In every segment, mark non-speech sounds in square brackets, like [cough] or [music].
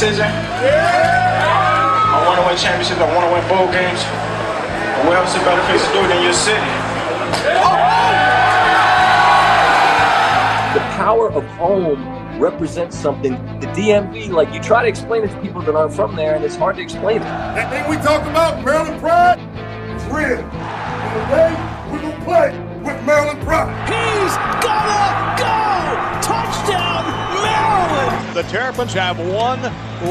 decision. I want to win championships. I want to win bowl games. And where else a better place to do it than your city? The power of home represents something. The DMV, like you try to explain it to people that aren't from there, and it's hard to explain it. That thing we talk about, Maryland pride, is real. And today, we're going to play with Maryland pride. He's gonna go! Touchdown, Maryland! The Terrapins have one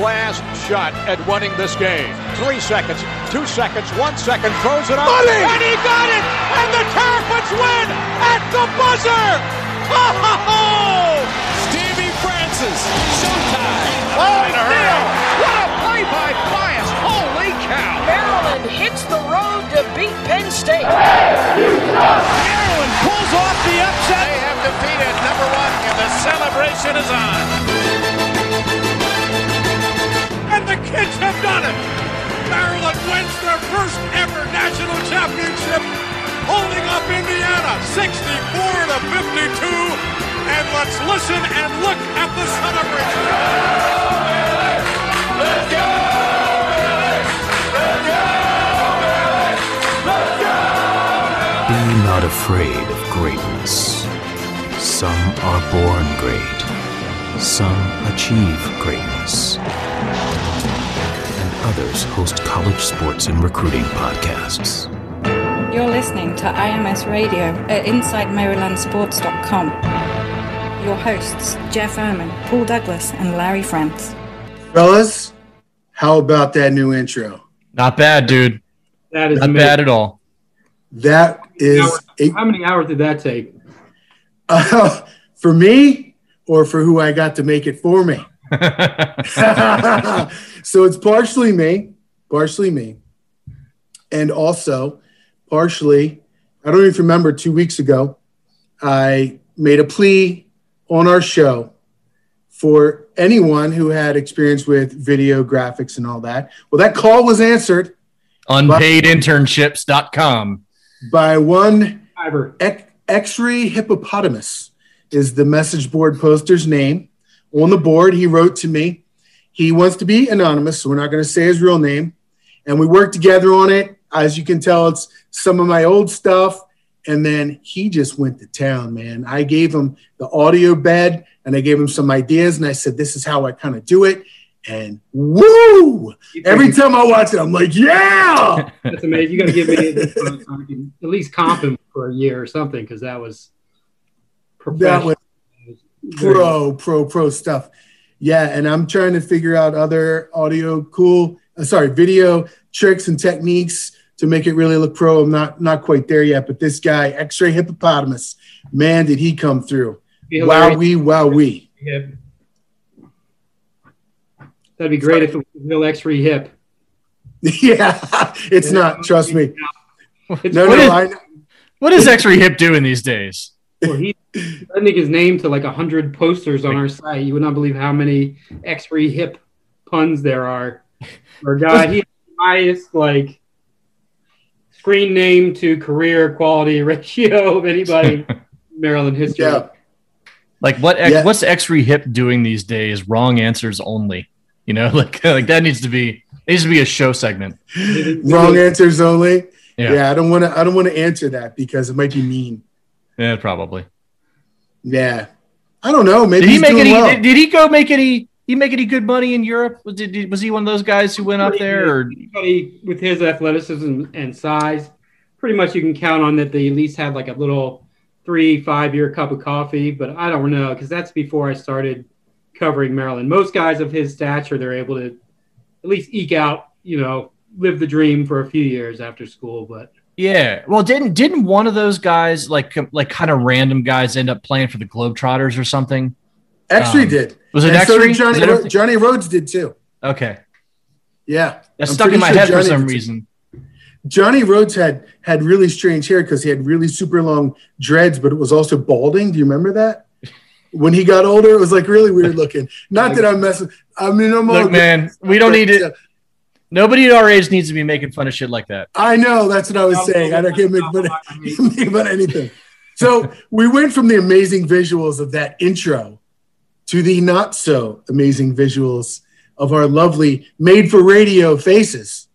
last shot at winning this game. Three seconds, two seconds, one second, throws it up. Money! And he got it! And the Terrapins win at the buzzer! Oh! Stevie Franchise, showtime! Oh, Neil! What a play by Bias! Holy cow! Maryland hits the road to beat Penn State. Maryland pulls off the upset! They have defeated number one, and the celebration is on. And the kids have done it! Maryland wins their first ever national championship, holding up Indiana 64 to 52. And let's listen and look at the celebration. Let's go! Let's go! Let's go! Be not afraid of greatness. Some are born great, some achieve greatness, and others host college sports and recruiting podcasts. You're listening to IMS Radio at InsideMarylandSports.com. Your hosts, Jeff Ehrman, Paul Douglas, and Larry France. Fellas, how about that new intro? Not bad, dude. That is Not amazing. bad at all. That is Hours- How many hours did that take? Uh, [laughs] for me or for who I got to make it for me. [laughs] [laughs] so it's partially me, partially me, and also partially, I don't even remember two weeks ago, I made a plea on our show for anyone who had experience with video graphics and all that. Well, that call was answered Unpaidinternships.com. by one Fiverr. X- X-ray hippopotamus is the message board poster's name. On the board, he wrote to me. He wants to be anonymous, so we're not going to say his real name. And we worked together on it. As you can tell, it's some of my old stuff. And then he just went to town, man. I gave him the audio bed and I gave him some ideas. And I said, this is how I kind of do it. And woo! Every time I watch it, I'm like, yeah. [laughs] That's amazing. You got to give me this one so I can at least comp him for a year or something because that was That was pro, pro, pro stuff. Yeah, and I'm trying to figure out other audio cool, uh, sorry, video tricks and techniques to make it really look pro. I'm not not quite there yet, but this guy, X-ray hippopotamus, man, did he come through? Wow, we, wow, we. Yeah. That'd be great if it was real Exree Hipp. [laughs] yeah, it's not. Trust me. No, What no, is- I. What is Exree Hipp doing these days? Well, he sending his name to like a hundred posters on our site. You would not believe how many Exree Hipp puns there are. For a guy, he has the highest like screen name to career quality [laughs] ratio of anybody [laughs] in Maryland history. Yeah. Like what? X, Yeah. What's Exree Hipp doing these days? Wrong answers only. You know, [laughs] like like that needs to be needs to be a show segment. Wrong answers only. Yeah, Yeah, I don't want to. I don't want to answer that because it might be mean. yeah, probably. Yeah, I don't know. Maybe Did he he's make doing any? well. Did, did he go make any? He make any good money in Europe? Was, did, did- was he one of those guys who went up there? Or with his athleticism and size, pretty much you can count on that they at least had like a little three, five year cup of coffee. But I don't know because that's before I started covering Maryland. Most guys of his stature, they're able to at least eke out, you know, live the dream for a few years after school. But yeah, well, didn't didn't one of those guys like like kind of random guys end up playing for the Globetrotters or something? X-ray Um, did. Was it actually so Johnny, Ro- Johnny Rhodes did too. Okay, Yeah, that stuck in my sure head for some reason. Johnny Rhodes had had really strange hair because he had really super long dreads, but it was also balding. Do you remember that? When he got older, it was like really weird [laughs] looking. Not that I'm messing. I mean, I'm all Look, man, we don't need it. Nobody at our age needs to be making fun of shit like that. I know that's what I was saying. I don't can't make fun of, make [laughs] anything. So we went from the amazing visuals of that intro to the not so amazing visuals of our lovely made for radio faces.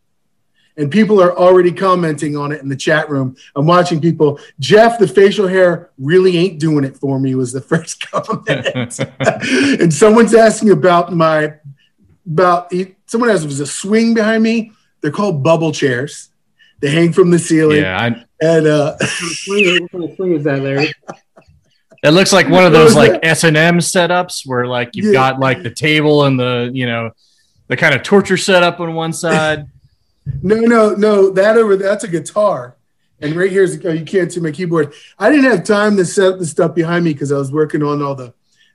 And people are already commenting on it in the chat room. I'm watching people. Jeff, the facial hair really ain't doing it for me, was the [laughs] first comment. [laughs] and someone's asking about my, about, someone has if there's a swing behind me. They're called bubble chairs. They hang from the ceiling. Yeah, I, and uh, what kind of swing is that, Larry? It looks like one of those [laughs] like S and M setups where like you've Yeah. got like the table and the you know the kind of torture setup on one side. No, no, no. That over that's a guitar. And right here's oh, you can't see my keyboard. I didn't have time to set up the stuff behind me because I was working on all the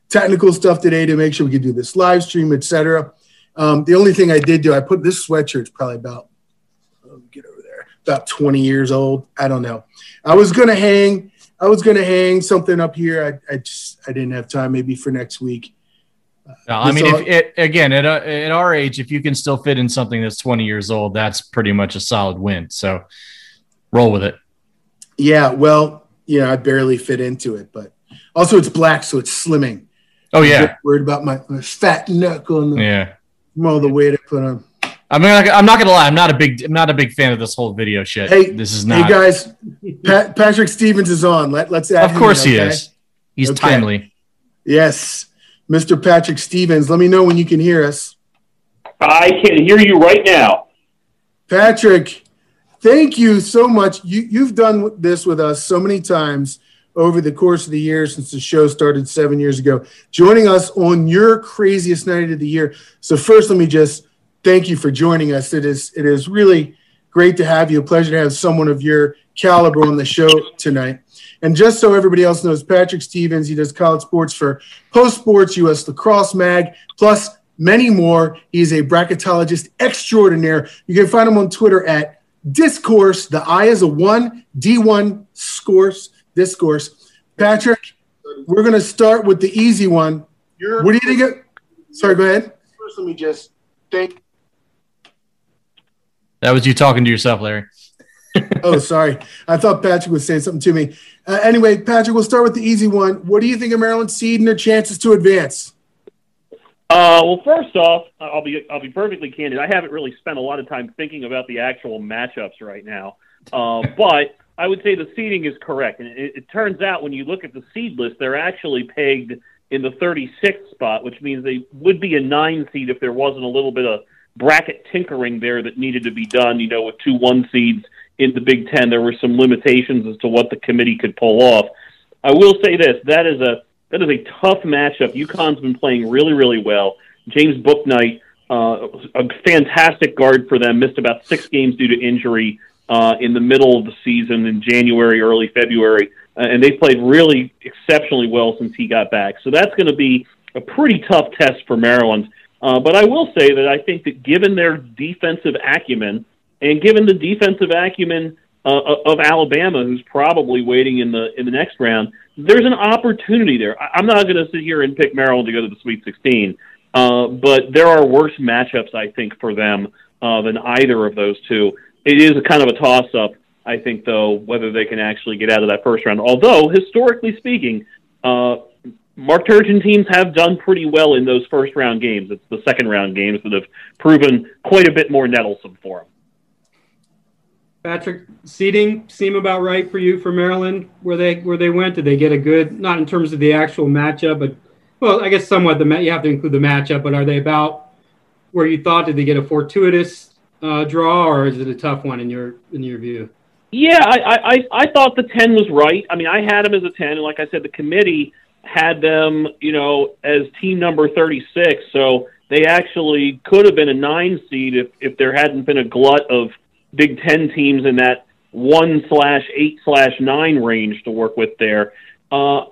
technical stuff today to make sure we could do this live stream, etc. Um, the only thing I did do, I put this sweatshirt's probably about get over there, about 20 years old. I don't know. I was gonna hang, I was gonna hang something up here. I, I just I didn't have time. Maybe for next week. No, I mean, if it, again at uh, at our age, if you can still fit in something that's twenty years old, that's pretty much a solid win. So roll with it. Yeah, well, yeah, I barely fit into it, but also it's black, so it's slimming. Oh yeah, worried about my, my fat neck on the yeah. from all the weight I put on. I mean, I'm not gonna lie. I'm not a big, I'm not a big fan of this whole video shit. Hey, this is not. Hey guys, Pat, Patrick Stevens is on. Let let's add of course in, he is. He's Okay. timely. Yes, Mr. Patrick Stevens. Let me know when you can hear us. I can hear you right now. Patrick, thank you so much. You you've done this with us so many times over the course of the year since the show started seven years ago, joining us on your craziest night of the year. So first, let me just thank you for joining us. It is it is really great to have you. A pleasure to have someone of your caliber on the show tonight. And just so everybody else knows, Patrick Stevens, he does college sports for Post Sports, US Lacrosse Mag, plus many more. He's a bracketologist extraordinaire. You can find him on Twitter at Discourse. The I is a one, D1 scores, Discourse. Patrick, we're going to start with the easy one. what do you think? Of, sorry, go ahead. First, let me just thank. That was you talking to yourself, Larry. Oh, sorry. I thought Patrick was saying something to me. Uh, anyway, Patrick, we'll start with the easy one. What do you think of Maryland's seed and their chances to advance? Uh, well, first off, I'll be I'll be perfectly candid. I haven't really spent a lot of time thinking about the actual matchups right now, uh, [laughs] but I would say the seeding is correct. And it, it turns out when you look at the seed list, they're actually pegged in the 36th spot, which means they would be a nine seed if there wasn't a little bit of bracket tinkering there that needed to be done. You know, with two one seeds in the Big Ten, there were some limitations as to what the committee could pull off. I will say this: that is a that is a tough matchup. UConn's been playing really, really well. James Bouknight, uh, a fantastic guard for them, missed about six games due to injury uh, in the middle of the season in January, early February, uh, and they played really exceptionally well since he got back. So that's going to be a pretty tough test for Maryland. Uh, but I will say that I think that given their defensive acumen and given the defensive acumen uh, of Alabama, who's probably waiting in the in the next round, there's an opportunity there. I- I'm not going to sit here and pick Maryland to go to the Sweet 16, uh, but there are worse matchups, I think, for them uh, than either of those two. It is a kind of a toss up, I think, though, whether they can actually get out of that first round. Although, historically speaking, uh, Mark Turgeon teams have done pretty well in those first round games. It's the second round games that have proven quite a bit more nettlesome for them. Patrick, seeding seem about right for you for Maryland where they where they went. Did they get a good not in terms of the actual matchup, but well, I guess somewhat the you have to include the matchup. But are they about where you thought? Did they get a fortuitous uh, draw, or is it a tough one in your in your view? Yeah, I, I, I- thought the 10 was right. I mean, I had them as a 10, and like I said, the committee had them, you know, as team number 36. So they actually could have been a nine seed if, if there hadn't been a glut of Big Ten teams in that one slash eight slash nine range to work with there. Uh,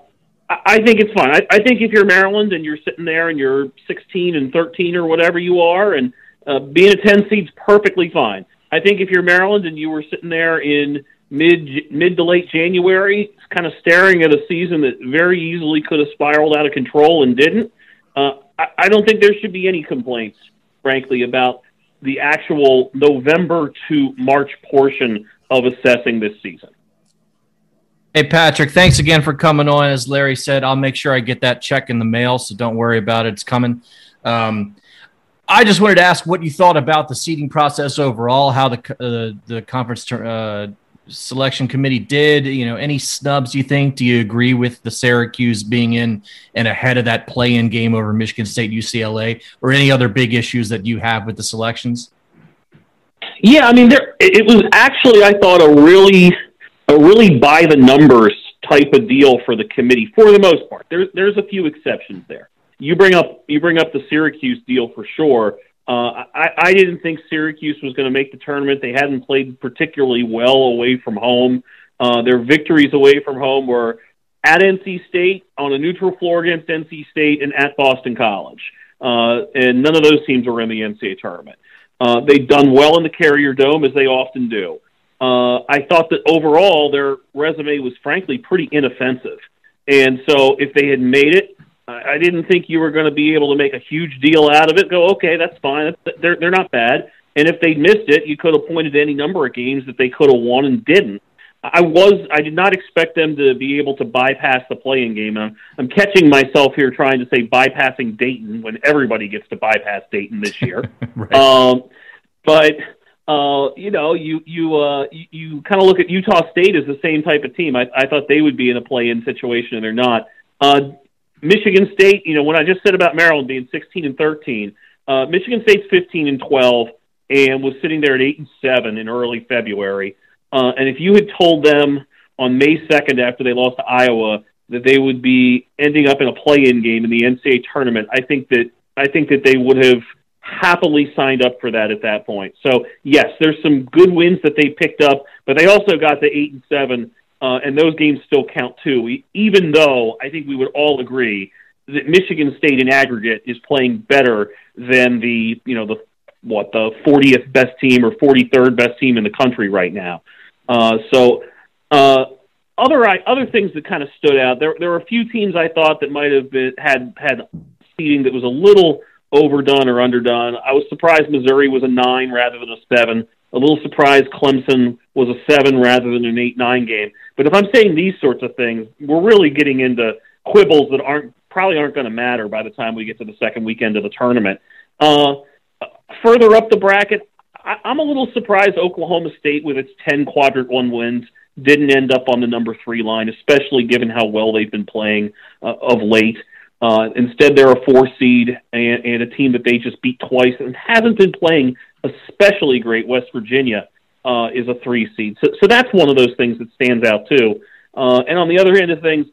I think it's fine. I, I think if you're Maryland and you're sitting there and you're 16 and 13 or whatever you are, and uh, being a 10 seed's perfectly fine. I think if you're Maryland and you were sitting there in mid mid to late January, kind of staring at a season that very easily could have spiraled out of control and didn't, uh, I, I don't think there should be any complaints, frankly, about the actual November to March portion of assessing this season. Hey, Patrick, thanks again for coming on. As Larry said, I'll make sure I get that check in the mail, so don't worry about it. It's coming. Um, I just wanted to ask what you thought about the seeding process overall, how the uh, the conference uh, selection committee did. You know, any snubs you think? Do you agree with the Syracuse being in and ahead of that play-in game over Michigan State, UCLA, or any other big issues that you have with the selections? Yeah, I mean, there it was actually I thought a really a really by the numbers type of deal for the committee for the most part. There's there's a few exceptions there. You bring up you bring up the Syracuse deal for sure. Uh, I, I didn't think Syracuse was going to make the tournament. They hadn't played particularly well away from home. Uh, their victories away from home were at NC State, on a neutral floor against NC State, and at Boston College. Uh, and none of those teams were in the NCAA tournament. Uh, they've done well in the Carrier Dome, as they often do. Uh, I thought that overall their resume was frankly pretty inoffensive. And so if they had made it, I didn't think you were going to be able to make a huge deal out of it. Go, okay, that's fine. They're they're not bad. And if they missed it, you could have pointed to any number of games that they could have won and didn't. I was I did not expect them to be able to bypass the play-in game. I'm, I'm catching myself here trying to say bypassing Dayton when everybody gets to bypass Dayton this year. [laughs] right. um, but uh, you know, you you uh, you, you kind of look at Utah State as the same type of team. I, I thought they would be in a play-in situation, and they're not. Uh, Michigan State, you know, when I just said about Maryland being 16 and 13, uh, Michigan State's 15 and 12 and was sitting there at 8 and 7 in early February. Uh, and if you had told them on May 2nd after they lost to Iowa that they would be ending up in a play-in game in the NCAA tournament, I think that I think that they would have happily signed up for that at that point. So yes, there's some good wins that they picked up, but they also got the eight and seven uh, and those games still count too. We, even though I think we would all agree that Michigan State in aggregate is playing better than the you know the what the 40th best team or 43rd best team in the country right now. Uh, so uh, other other things that kind of stood out there there were a few teams I thought that might have been had had seating that was a little overdone or underdone. I was surprised Missouri was a nine rather than a seven. A little surprised Clemson was a seven rather than an eight nine game. But if I'm saying these sorts of things, we're really getting into quibbles that aren't probably aren't going to matter by the time we get to the second weekend of the tournament. Uh, further up the bracket, I, I'm a little surprised Oklahoma State, with its ten quadrant one wins, didn't end up on the number three line, especially given how well they've been playing uh, of late. Uh, instead, they're a four seed and, and a team that they just beat twice and hasn't been playing especially great. West Virginia uh, is a three seed, so, so that's one of those things that stands out too. Uh, and on the other hand of things,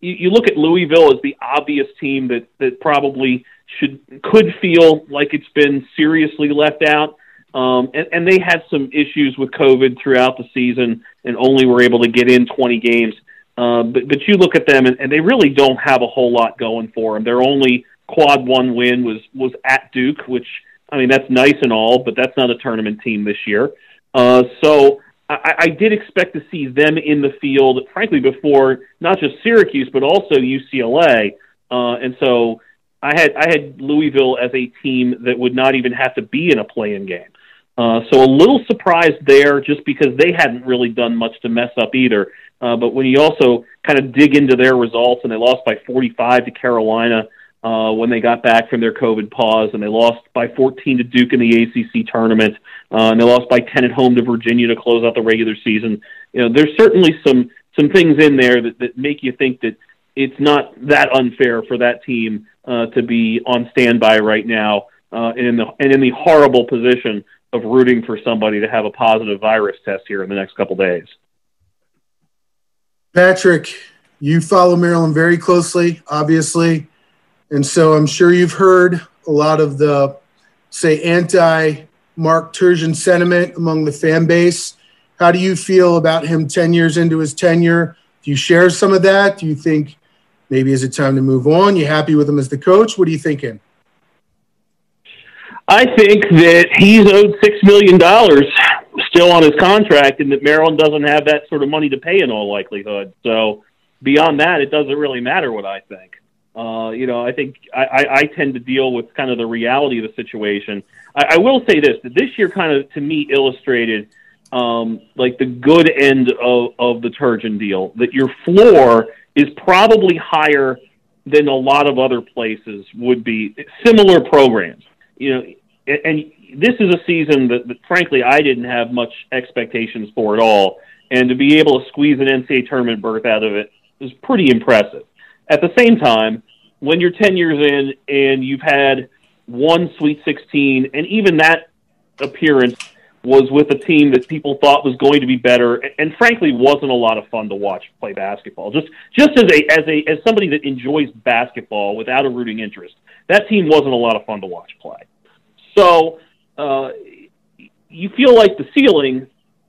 you, you look at Louisville as the obvious team that that probably should could feel like it's been seriously left out. Um, and, and they had some issues with COVID throughout the season and only were able to get in 20 games. Uh, but, but you look at them and, and they really don't have a whole lot going for them. Their only quad one win was was at Duke, which I mean, that's nice and all, but that's not a tournament team this year. Uh, so I, I did expect to see them in the field, frankly, before not just Syracuse but also UCLA. Uh, and so I had I had Louisville as a team that would not even have to be in a play-in game. Uh, so a little surprised there, just because they hadn't really done much to mess up either. Uh, but when you also kind of dig into their results, and they lost by 45 to Carolina, uh, when they got back from their COVID pause, and they lost by 14 to Duke in the ACC tournament, uh, and they lost by 10 at home to Virginia to close out the regular season. You know, there's certainly some some things in there that, that make you think that it's not that unfair for that team uh, to be on standby right now, uh, and in the and in the horrible position of rooting for somebody to have a positive virus test here in the next couple days. Patrick, you follow Maryland very closely, obviously. And so I'm sure you've heard a lot of the, say, anti Mark Turgeon sentiment among the fan base. How do you feel about him 10 years into his tenure? Do you share some of that? Do you think maybe is it time to move on? You happy with him as the coach? What are you thinking? I think that he's owed $6 million still on his contract and that Maryland doesn't have that sort of money to pay in all likelihood. So beyond that, it doesn't really matter what I think. Uh, you know, I think I, I, I tend to deal with kind of the reality of the situation. I, I will say this: that this year kind of to me illustrated um, like the good end of, of the Turgeon deal. That your floor is probably higher than a lot of other places would be. Similar programs. You know, and, and this is a season that, that, frankly, I didn't have much expectations for at all. And to be able to squeeze an NCAA tournament berth out of it is pretty impressive. At the same time, when you're 10 years in and you've had one Sweet 16, and even that appearance was with a team that people thought was going to be better, and, frankly wasn't a lot of fun to watch play basketball. Just just as a as a as somebody that enjoys basketball without a rooting interest, that team wasn't a lot of fun to watch play. So uh, you feel like the ceiling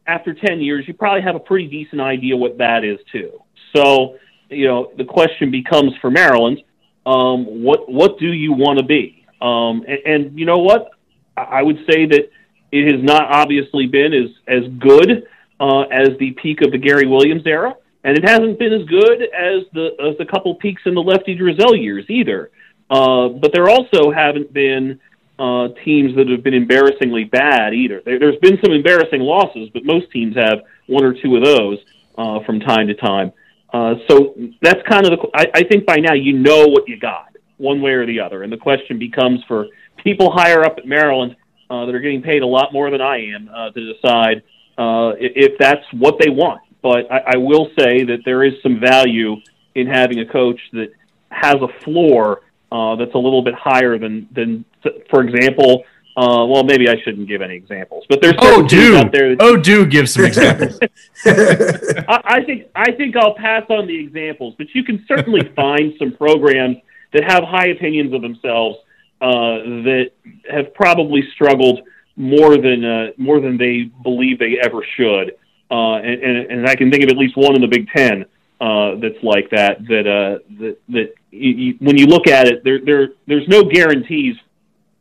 after 10 years, you probably have a pretty decent idea what that is too. So, you know, the question becomes for Maryland, um, what what do you want to be? Um, and, and you know what? I would say that it has not obviously been as as good uh, as the peak of the Gary Williams era, and it hasn't been as good as the as the couple peaks in the Lefty Driesell years either. Uh, but there also haven't been uh, teams that have been embarrassingly bad either. There, has been some embarrassing losses, but most teams have one or two of those uh, from time to time. Uh, so that's kind of the. I, I think by now you know what you got, one way or the other, and the question becomes for people higher up at Maryland uh, that are getting paid a lot more than I am uh, to decide uh, if that's what they want. But I, I will say that there is some value in having a coach that has a floor uh, that's a little bit higher than than, for example. Uh, well, maybe I shouldn't give any examples, but there's oh do out there. Oh, do give some [laughs] examples. I, I think I think I'll pass on the examples, but you can certainly [laughs] find some programs that have high opinions of themselves uh, that have probably struggled more than uh, more than they believe they ever should. Uh, and, and, and I can think of at least one in the Big Ten uh, that's like that. That uh, that that you, you, when you look at it, there there there's no guarantees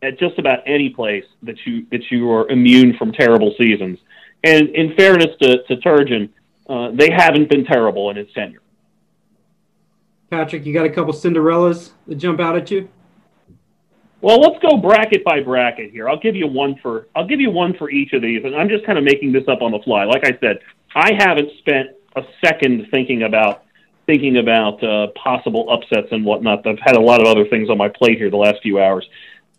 at just about any place that you that you are immune from terrible seasons. And in fairness to, to Turgeon, uh, they haven't been terrible in his tenure. Patrick, you got a couple Cinderellas that jump out at you? Well, let's go bracket by bracket here. I'll give you one for I'll give you one for each of these, and I'm just kind of making this up on the fly. Like I said, I haven't spent a second thinking about thinking about uh, possible upsets and whatnot. I've had a lot of other things on my plate here the last few hours.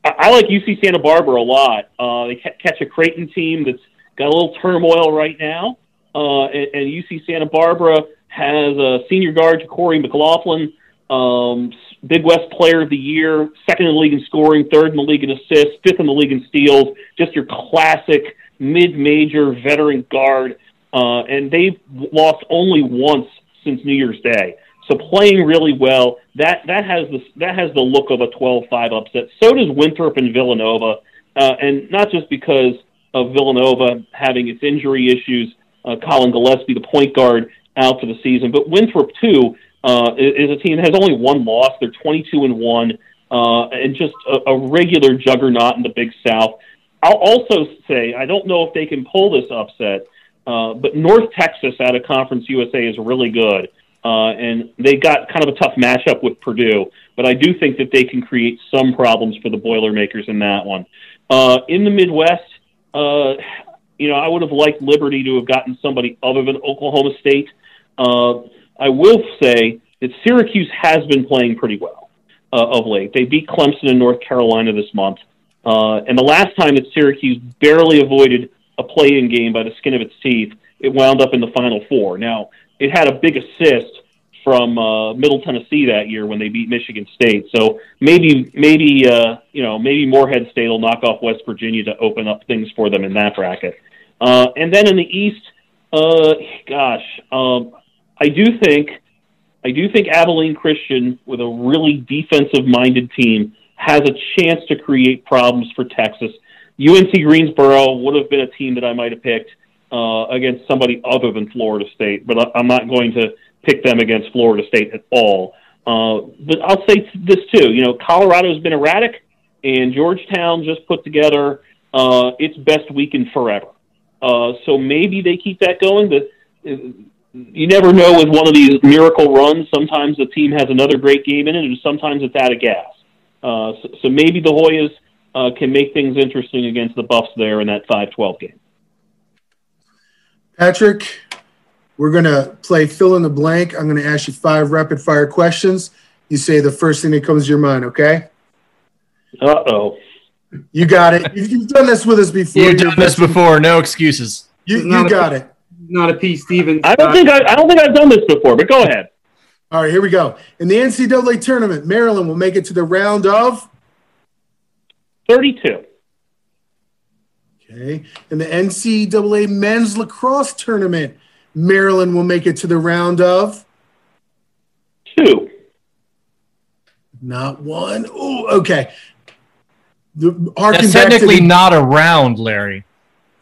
I, like UC Santa Barbara a lot. Uh, they ca- catch a Creighton team that's got a little turmoil right now, uh, and, and UC Santa Barbara has a senior guard, JaQuori McLaughlin, um, Big West Player of the Year, second in the league in scoring, third in the league in assists, fifth in the league in steals. Just your classic mid-major veteran guard, uh, and they've lost only once since New Year's Day. So playing really well. That that has the that has the look of a 12-5 upset. So does Winthrop and Villanova, uh, and not just because of Villanova having its injury issues. Uh, Collin Gillespie, the point guard, out for the season, but Winthrop too uh, is a team that has only one loss. They're 22 and one, uh, and just a, a regular juggernaut in the Big South. I'll also say I don't know if they can pull this upset, uh, but North Texas out of Conference USA is really good, uh, and they got kind of a tough matchup with Purdue. But I do think that they can create some problems for the Boilermakers in that one. Uh, in the Midwest, uh, you know, I would have liked Liberty to have gotten somebody other than Oklahoma State. Uh, I will say that Syracuse has been playing pretty well uh, of late. They beat Clemson in North Carolina this month. Uh, and the last time that Syracuse barely avoided a play-in game by the skin of its teeth, it wound up in the Final Four. Now, it had a big assist from uh, Middle Tennessee that year when they beat Michigan State. So maybe, maybe uh, you know, maybe Morehead State will knock off West Virginia to open up things for them in that bracket. Uh, and then in the East, uh, gosh, um, I do think I do think Abilene Christian, with a really defensive minded team, has a chance to create problems for Texas. UNC Greensboro would have been a team that I might have picked uh, against somebody other than Florida State, but I'm not going to pick them against Florida State at all. Uh, but I'll say this too: you know, Colorado's been erratic, and Georgetown just put together uh, its best weekend forever. Uh, so maybe they keep that going. The you never know with one of these miracle runs. Sometimes the team has another great game in it, and sometimes it's out of gas. Uh, so, so, maybe the Hoyas uh, can make things interesting against the Buffs there in that 5-12 game. Patrick, we're going to play fill in the blank. I'm going to ask you five rapid fire questions. You say the first thing that comes to your mind, okay? Uh oh. You got it. You- You've done this with us before. You've done this before. No excuses. You, Not you a- got it. Not a P. Stevens. I don't think I, I don't think I've done this before, but go ahead. All right, here we go. In the NCAA tournament, Maryland will make it to the round of. Thirty-two. Okay. In the NCAA men's lacrosse tournament, Maryland will make it to the round of. Two. Not one. Oh, okay. The, That's technically the- not a round, Larry.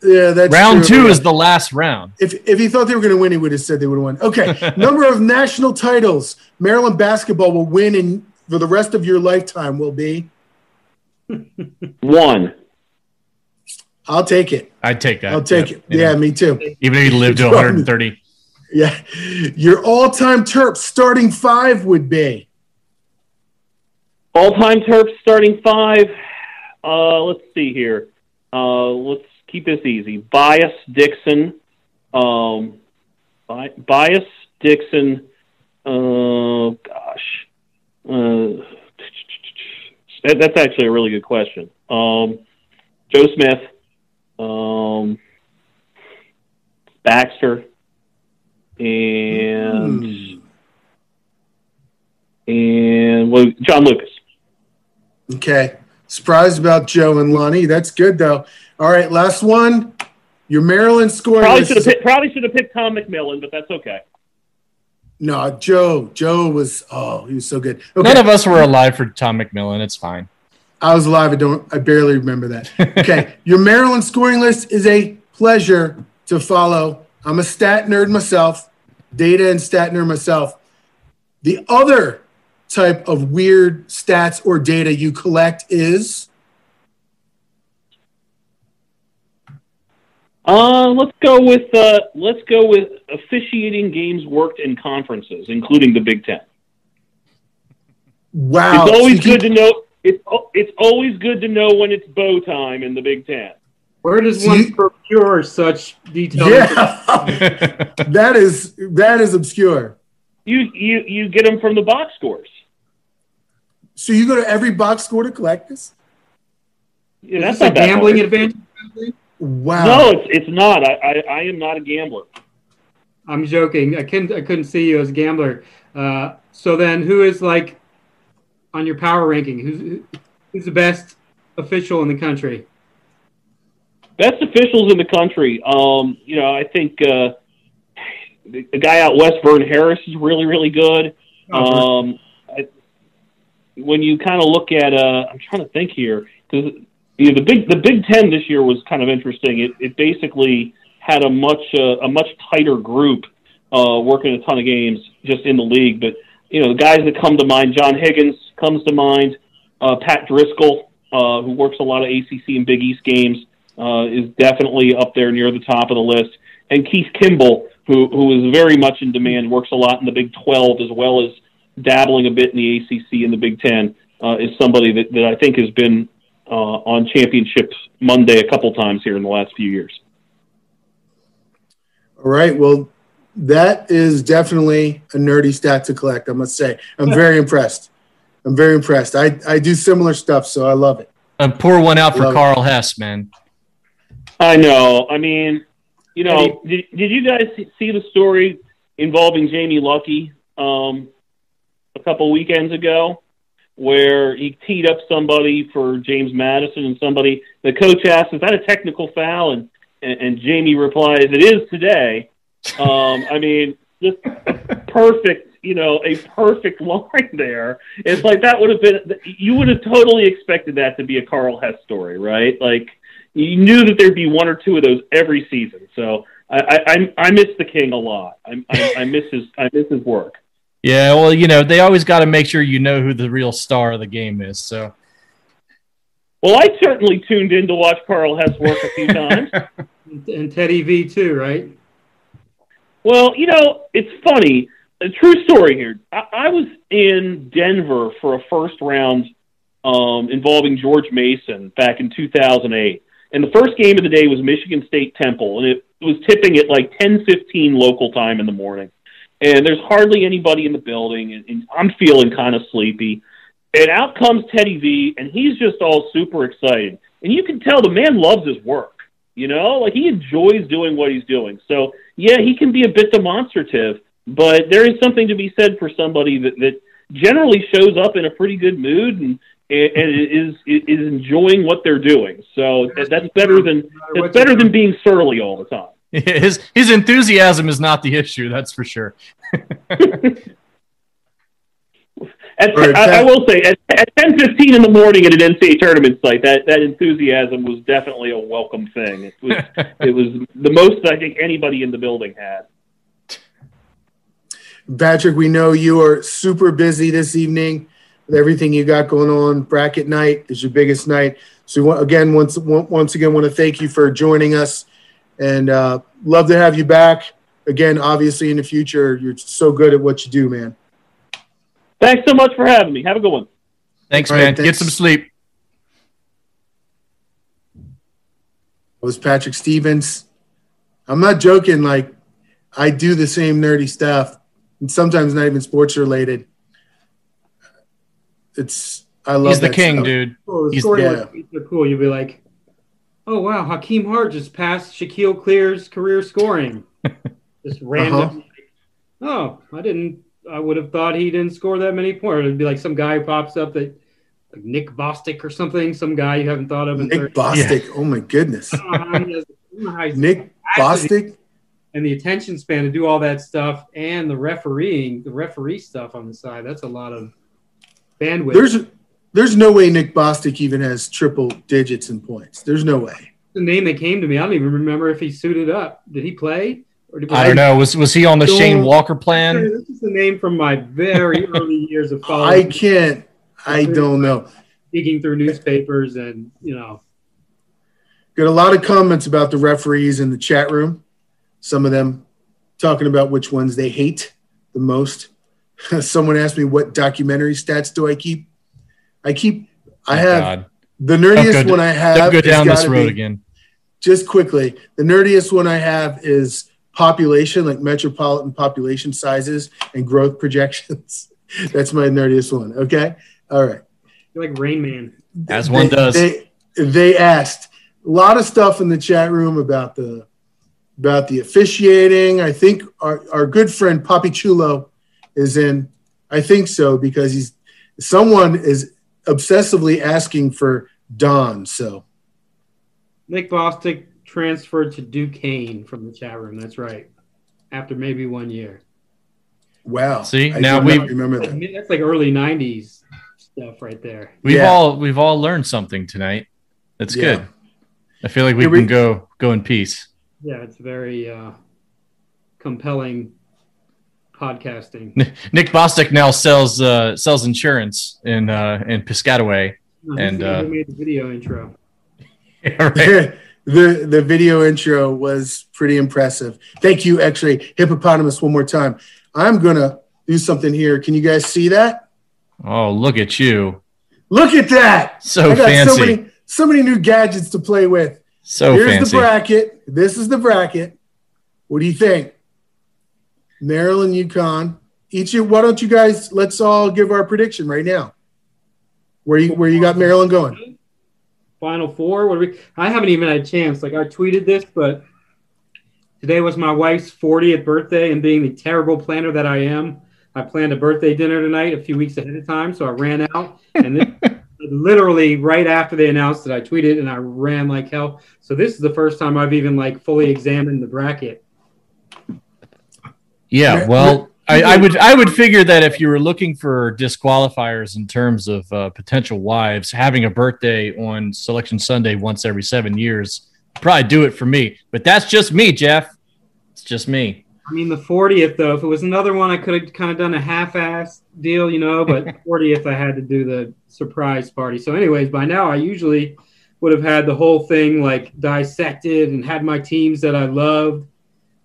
Yeah, that's round true. two is the last round. If if he thought they were going to win, he would have said they would have won. Okay, [laughs] number of national titles Maryland basketball will win in for the rest of your lifetime will be. One. I'll take it. I'd take that. I'll take Yep. it. Yeah, me too. Even if you lived to 130. Yeah, your all-time Terps starting five would be. All-time Terps starting five. Uh, let's see here. Uh, let's keep this easy. Bias Dixon. Um, Bi- Bias Dixon. Uh, gosh. Uh, that's actually a really good question. Um, Joe Smith. Um, Baxter. And and well, John Lucas. Okay, surprised about Joe and Lonnie. That's good though. All right, last one. Your Maryland scoring Probably should have picked, probably should have picked Tom McMillan, but that's okay. No, Joe. Joe was oh, he was so good. Okay. None of us were alive for Tom McMillan. It's fine. I was alive. I don't. I barely remember that. Okay, [laughs] your Maryland scoring list is a pleasure to follow. I'm a stat nerd myself, data and stat nerd myself. The other type of weird stats or data you collect is Uh, let's go with uh, let's go with officiating games worked in conferences, including the Big Ten. wow. it's always So you good to know. It's it's always good to know when it's Bo time in the Big Ten. Where does one you- procure such detailed? Yeah, [laughs] that is that is obscure. You you you get them from the box scores. So you go to every box score to collect this? Yeah, Is that's this a not that gambling hard. advantage? Wow. No, it's it's not. I, I I am not a gambler. I'm joking. I couldn't. I couldn't see you as a gambler. Uh, so then, who is like on your power ranking? Who's who's the best official in the country? best officials in the country. Um, you know, I think uh, the, the guy out west, Verne Harris, is really really good. Oh, Um, I, when you kind of look at, uh, I'm trying to think here because you know, the big the Big Ten this year was kind of interesting. It, it basically had a much uh, a much tighter group uh, working a ton of games just in the league. But you know, the guys that come to mind, John Higgins comes to mind, uh, Pat Driscoll, uh, who works a lot of ACC and Big East games, uh, is definitely up there near the top of the list. And Keith Kimble, who who is very much in demand, works a lot in the Big Twelve as well as dabbling a bit in the ACC and the Big Ten, uh, is somebody that, that I think has been uh, on Championships Monday a couple times here in the last few years. All right. Well, that is definitely a nerdy stat to collect, I must say. I'm very impressed. I'm very impressed. I, I do similar stuff, so I love it. And pour one out for Love it. Karl Hess, man. I know. I mean, you know, did, did you guys see- see the story involving Jamie Luckie um, a couple weekends ago, where he teed up somebody for James Madison, and somebody the coach asked, "Is that a technical foul?" and and, and Jamie replies, "It is today." Um, I mean, just [laughs] perfect. You know, a perfect [laughs] line there. It's like that would have been. You would have totally expected that to be a Karl Hess story, right? Like you knew that there'd be one or two of those every season. So I I, I- I miss the king a lot. I, I, I miss his I miss his work. Yeah, well, you know, they always got to make sure you know who the real star of the game is. So, Well, I certainly tuned in to watch Karl Hess work a few times. [laughs] And Teddy V too, right? Well, you know, it's funny. A true story here. I, I was in Denver for a first round um, involving George Mason back in 2008. And the first game of the day was Michigan State Temple, and it was tipping at like 10:15 local time in the morning. And there's hardly anybody in the building, and, and I'm feeling kind of sleepy. And out comes Teddy V, and he's just all super excited. And you can tell the man loves his work. You know, like he enjoys doing what he's doing. So yeah, he can be a bit demonstrative, but there is something to be said for somebody that, that generally shows up in a pretty good mood and and is is enjoying what they're doing. So that's better than that's better than being surly all the time. [laughs] His his enthusiasm is not the issue, that's for sure. [laughs] At, I, I, will say, at, at ten fifteen in the morning at an NCAA tournament site, that, that enthusiasm was definitely a welcome thing. It was [laughs] it was the most I think anybody in the building had. Patrick, we know you are super busy this evening with everything you got going on. Bracket night is your biggest night. So again, once once again, want to thank you for joining us, and uh, love to have you back again. Obviously, in the future, you're so good at what you do, man. Thanks so much for having me. Have a good one. Thanks, man. thanks. Get some sleep. It was Patrick Stevens. I'm not joking. Like, I do the same nerdy stuff, and sometimes not even sports related. It's I love. He's the king, stuff. dude. Cool. He's yeah. Like, cool. You'll be like, oh wow, Hakim Hart just passed Shaquille Cleare's career scoring. [laughs] just random. Uh-huh. Oh, I didn't I would have thought he didn't score that many points. It'd be like some guy pops up that like Nick Bostic or something, some guy you haven't thought of. In Nick 30. Bostic. Yeah. Oh my goodness. [laughs] Nick Bostic. And the attention span to do all that stuff and the refereeing, the referee stuff on the side. That's a lot of bandwidth. There's there's no way Nick Bostic even has triple digits in points. There's no way. The name that came to me, I don't even remember if he suited up. Did he play? Or did I don't know. Was was he on the Shane Walker plan? This is the name from my very [laughs] early years of following. I can't. I don't know. Digging through newspapers and you know. Got a lot of comments about the referees in the chat room. Some of them talking about which ones they hate the most. [laughs] Someone asked me what documentary stats do I keep. I keep. I oh, have God. the nerdiest go, one I have. Don't go down this road be, again. Just quickly, the nerdiest one I have is population, like metropolitan population sizes and growth [laughs] projections. That's my nerdiest one. Okay. All right. You're like Rain Man. As one they, does. They, they asked a lot of stuff in the chat room about the about the officiating. I think our, our good friend Poppy Chulo is in. I think so because he's someone is obsessively asking for Don. So Nick Bostic transferred to Duquesne from the chat room. That's right. After maybe one year. Wow. See, I now we remember that. That's like early '90s stuff right there. We've yeah. all we've all learned something tonight. That's yeah. good. I feel like we can go go in peace. Yeah, it's very uh, compelling podcasting. Nick Bostic now sells uh, sells insurance in uh, in Piscataway, no, and uh, made the video intro. [laughs] yeah, right the the video intro was pretty impressive. Thank you, actually, hippopotamus. One more time. I'm gonna do something here. Can you guys see that? Oh, look at you! Look at that! So I got fancy. So many, so many new gadgets to play with. So here's fancy. the bracket. This is the bracket. What do you think? Maryland, UConn. Each of, why don't you guys let's all give our prediction right now. Where you where you got Maryland going? Final Four. What we? I haven't even had a chance. Like I tweeted this, but today was my wife's 40th birthday, and being the terrible planner that I am, I planned a birthday dinner tonight a few weeks ahead of time. So I ran out, and then [laughs] literally right after they announced it, I tweeted and I ran like hell. So this is the first time I've even like fully examined the bracket. Yeah, well, I, I, would I would figure that if you were looking for disqualifiers in terms of uh, potential wives, having a birthday on Selection Sunday once every seven years probably do it for me. But that's just me, Jeff. It's just me. I mean, the 40th though, if it was another one, I could have kind of done a half-ass deal, you know. But [laughs] 40th, I had to do the surprise party. So, anyways, by now I usually would have had the whole thing like dissected and had my teams that I loved.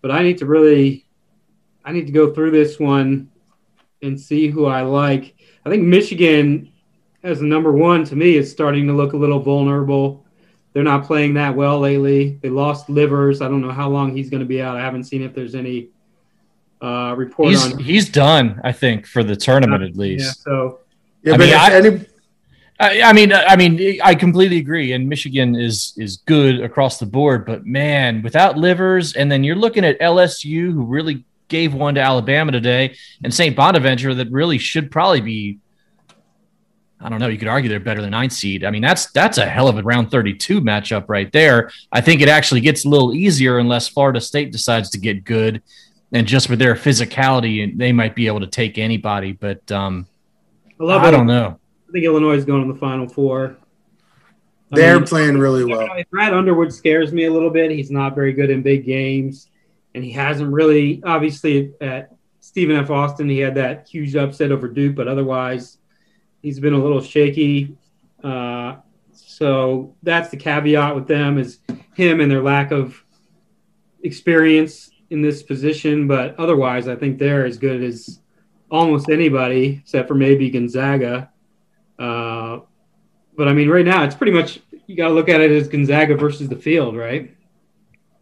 But I need to really I need to go through this one and see who I like. I think Michigan as a number one to me is starting to look a little vulnerable. They're not playing that well lately. They lost Livers. I don't know how long he's going to be out. I haven't seen if there's any uh, report he's, on. He's done, I think, for the tournament at least. Yeah, so Yeah, I but mean, if I- any, I, I mean, I mean, I completely agree. And Michigan is is good across the board, but man, without livers, and then you're looking at LSU, who really gave one to Alabama today, and St. Bonaventure, that really should probably be. I don't know. You could argue they're better than ninth seed. I mean, that's that's a hell of a round 32 matchup right there. I think it actually gets a little easier unless Florida State decides to get good, and just with their physicality, they might be able to take anybody. But um, I love I don't know. I think Illinois is going to the Final Four. I they're mean, playing really well. Brad Underwood scares me a little bit. He's not very good in big games, and he hasn't really. Obviously, at Stephen F. Austin, he had that huge upset over Duke, but otherwise, he's been a little shaky. Uh, so that's the caveat with them is him and their lack of experience in this position. But otherwise, I think they're as good as almost anybody, except for maybe Gonzaga. Uh, but I mean, right now, it's pretty much you got to look at it as Gonzaga versus the field, right?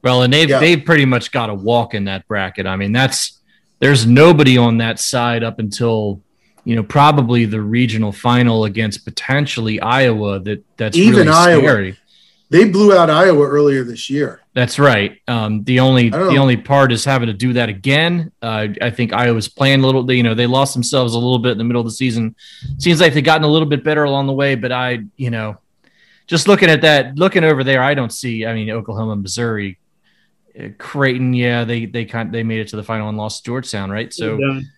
Well, and they've Yeah. they've pretty much got to walk in that bracket. I mean, that's there's nobody on that side up until you know probably the regional final against potentially Iowa. That that's Even really Iowa. scary. They blew out Iowa earlier this year. That's right. Um, the only the know. only part is having to do that again. Uh, I think Iowa's playing a little. You know, they lost themselves a little bit in the middle of the season. Seems like they've gotten a little bit better along the way, but I, you know, just looking at that, looking over there, I don't see. I mean, Oklahoma, Missouri, uh, Creighton. Yeah, they they kind they made it to the final and lost to Georgetown, right? So. Done.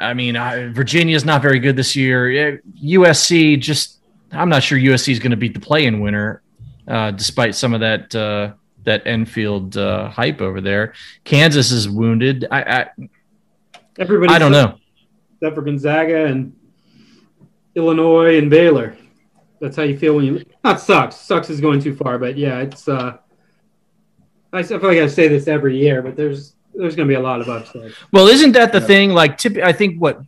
I mean, I, Virginia's not very good this year. USC just, I'm not sure USC is going to beat the play-in winner, uh, despite some of that uh, that Enfield uh, hype over there. Kansas is wounded. I, I, everybody. I don't know. except for Gonzaga and Illinois and Baylor. That's how you feel when you not sucks. Sucks is going too far, but yeah, it's. uh I feel like I say this every year, but there's there's going to be a lot of upsets. Well, isn't that the thing? Like, tip, I think what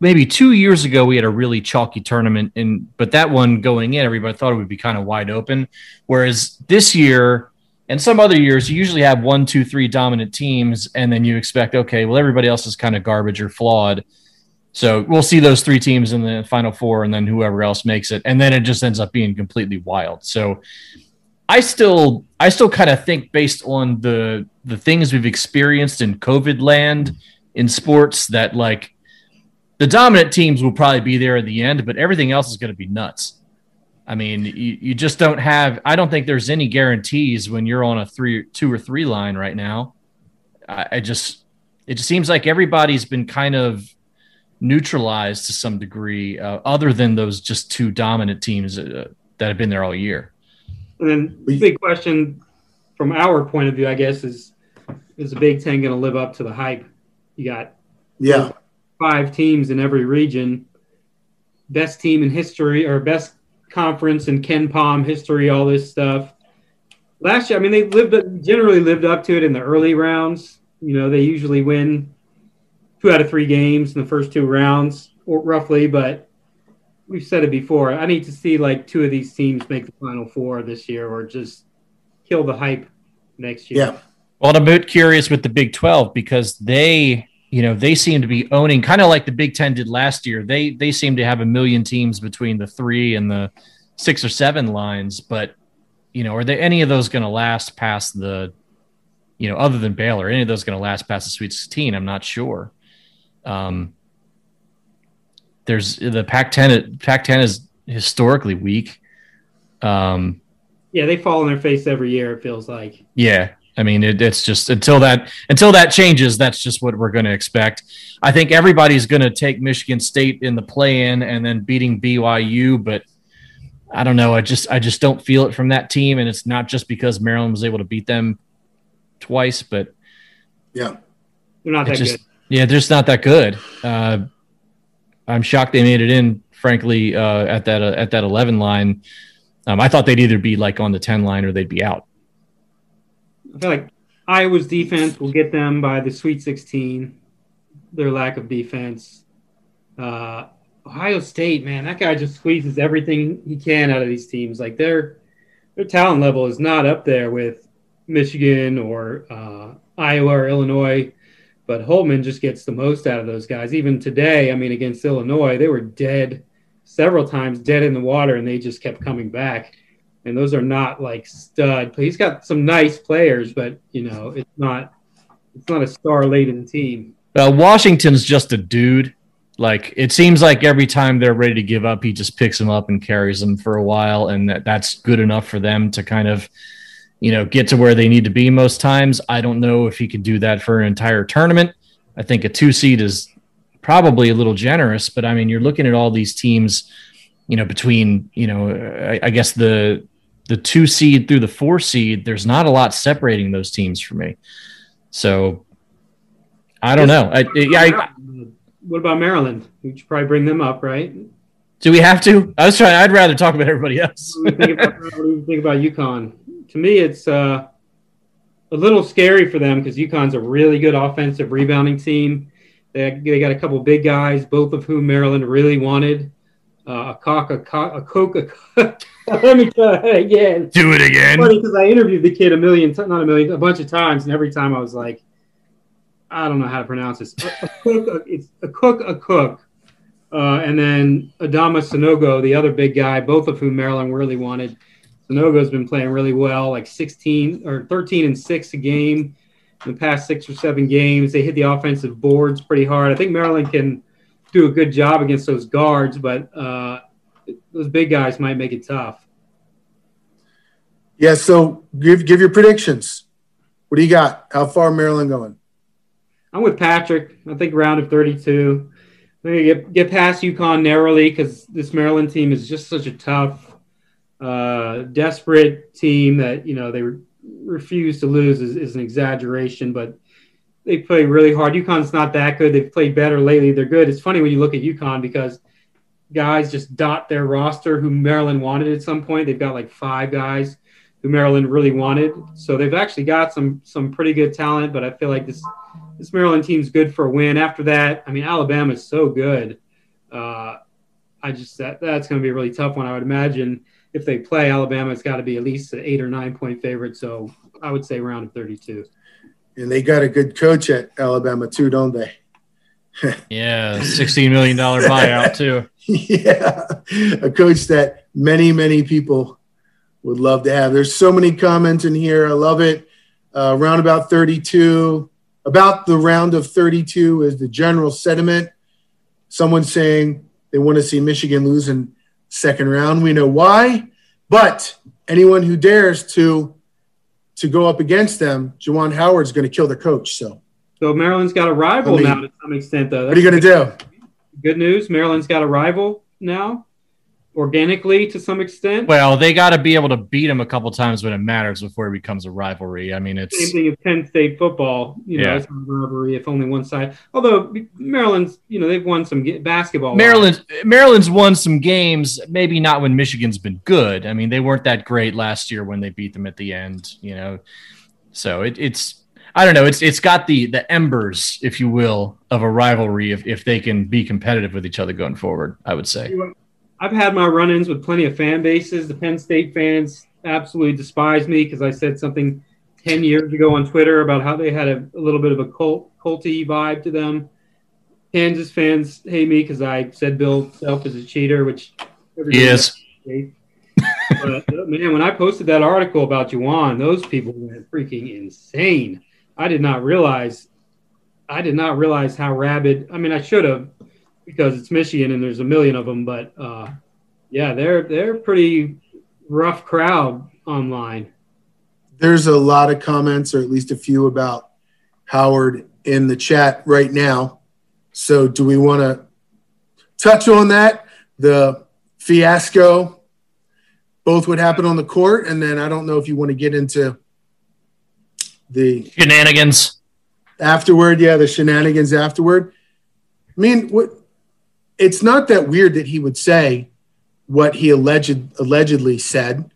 maybe two years ago we had a really chalky tournament, and but that one going in, everybody thought it would be kind of wide open. Whereas this year and some other years, you usually have one, two, three dominant teams, and then you expect, okay, well, everybody else is kind of garbage or flawed. So we'll see those three teams in the final four, and then whoever else makes it, and then it just ends up being completely wild. So I still I still kind of think based on the the things we've experienced in COVID land in sports that like the dominant teams will probably be there at the end, but everything else is going to be nuts. I mean, you, you just don't have. I don't think there's any guarantees when you're on a three, two or three line right now. I, I just it just seems like everybody's been kind of neutralized to some degree, uh, other than those just two dominant teams uh, that have been there all year. And then the big question from our point of view, I guess, is is the Big Ten going to live up to the hype? You got Yeah. five teams in every region, best team in history or best conference in KenPom history, all this stuff. Last year, I mean, they lived generally lived up to it in the early rounds. You know, they usually win two out of three games in the first two rounds, or roughly. But we've said it before. I need to see like two of these teams make the Final Four this year, or just kill the hype next year. Yeah. Well, I'm a bit curious with the Big 12 because they, you know, they seem to be owning kind of like the Big 10 did last year. They they seem to have a million teams between the 3 and the 6 or 7 lines, but you know, are there any of those going to last past the you know, other than Baylor, any of those going to last past the Sweet 16? I'm not sure. Um there's the Pac-10 Pac-10 is historically weak. Um Yeah, they fall on their face every year. It feels like. yeah, I mean, it, it's just until that until that changes, that's just what we're going to expect. I think everybody's going to take Michigan State in the play-in and then beating BYU, but I don't know. I just I just don't feel it from that team, and it's not just because Maryland was able to beat them twice, but Yeah. They're not that just good. yeah, they're just not that good. Uh, I'm shocked they made it in. Frankly, uh, at that uh, at that 11 line, um, I thought they'd either be like on the 10 line or they'd be out. I feel like Iowa's defense will get them by the Sweet 16. Their lack of defense. Uh, Ohio State, man, that guy just squeezes everything he can out of these teams. Like their their talent level is not up there with Michigan or uh, Iowa or Illinois, but Holtman just gets the most out of those guys. Even today, I mean, against Illinois, they were dead several times dead in the water, and they just kept coming back. And those are not like stud. He's got some nice players, but you know, it's not it's not a star laden team. Well, Washington's just a dude. Like it seems like every time they're ready to give up, he just picks them up and carries them for a while, and that, that's good enough for them to kind of, you know, get to where they need to be most times. I don't know if he can do that for an entire tournament. I think a two seed is probably a little generous, but I mean, you're looking at all these teams, you know, between you know, I, I guess the the two seed through the four seed. There's not a lot separating those teams for me. So I don't know. I, I, what about Maryland? We should probably bring them up, right? Do we have to? I was trying. I'd rather talk about everybody else. what, do you think about, [laughs] what do you think about UConn? To me, it's uh, a little scary for them because UConn's a really good offensive rebounding team. They, they got a couple big guys, both of whom Maryland really wanted. Uh, a cock, a cock, a coke, a [laughs] Let me try it again. Do it again. Funny because I interviewed the kid a million, not a million, a bunch of times, and every time I was like, I don't know how to pronounce this. A, a cook, a, it's a cook, a cook, uh, and then Adama Sanogo, the other big guy, both of whom Maryland really wanted. Sanogo's been playing really well, like 16 or 13 and six a game in the past six or seven games. They hit the offensive boards pretty hard. I think Maryland can do a good job against those guards, but uh, those big guys might make it tough. Yeah. So give give your predictions. What do you got? How far Maryland going? I'm with Patrick. I think round of 32. I'm gonna get get past UConn narrowly because this Maryland team is just such a tough, uh, desperate team that you know they re- refuse to lose is, is an exaggeration, but they play really hard. UConn's not that good. They've played better lately. They're good. It's funny when you look at UConn because guys just dot their roster who Maryland wanted at some point. They've got like five guys who Maryland really wanted. So they've actually got some some pretty good talent, but I feel like this this Maryland team's good for a win. After that, I mean Alabama's so good. Uh, I just that that's going to be a really tough one. I would imagine if they play Alabama, it's got to be at least an eight or nine point favorite. So I would say round of thirty two. And they got a good coach at Alabama too, don't they? [laughs] yeah, sixteen million dollar buyout too. [laughs] yeah, a coach that many many people would love to have. There's so many comments in here. I love it. Uh, round about 32, about the round of 32 is the general sentiment. Someone saying they want to see Michigan lose in second round. We know why, but anyone who dares to to go up against them, Juwan Howard's going to kill the coach. So so Maryland's got a rival I mean, now to some extent, though. That's what are you going to do? Good news. Maryland's got a rival now, organically to some extent. Well, they got to be able to beat them a couple times when it matters before it becomes a rivalry. I mean, it's same thing as Penn State football. You know, yeah. it's a rivalry if only one side. Although Maryland's, you know, they've won some basketball. Maryland, Maryland's won some games. Maybe not when Michigan's been good. I mean, they weren't that great last year when they beat them at the end. You know, so it, it's I don't know. It's it's got the the embers, if you will, of a rivalry. If if they can be competitive with each other going forward, I would say. I've had my run-ins with plenty of fan bases. The Penn State fans absolutely despise me because I said something ten years ago on Twitter about how they had a, a little bit of a cult culty vibe to them. Kansas fans hate me because I said Bill Self is a cheater, which yes. but uh, man, when I posted that article about Juwan, those people went freaking insane. I did not realize I did not realize how rabid. I mean, I should have because it's Michigan and there's a million of them. But uh, yeah, they're they're pretty rough crowd online. There's a lot of comments, or at least a few, about Howard in the chat right now. So, do we want to touch on that? The fiasco, both what happened on the court, and then I don't know if you want to get into the shenanigans afterward. Yeah, the shenanigans afterward. I mean, what? It's not that weird that he would say what he alleged allegedly said.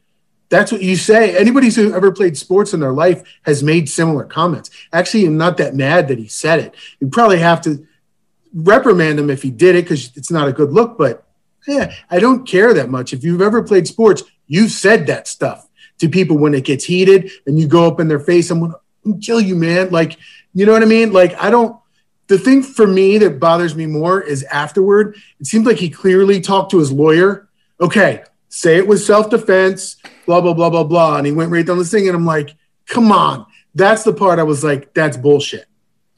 That's what you say. Anybody who ever played sports in their life has made similar comments. Actually, I'm not that mad that he said it. You probably have to reprimand him if he did it because it's not a good look. But yeah, I don't care that much. If you've ever played sports, you've said that stuff to people when it gets heated and you go up in their face. I'm to kill you, man. Like, you know what I mean? Like, I don't, the thing for me that bothers me more is afterward. It seems like he clearly talked to his lawyer. Okay, say it was self defense, blah blah blah blah blah, and he went right down the thing, and I'm like, come on. That's the part I was like, that's bullshit.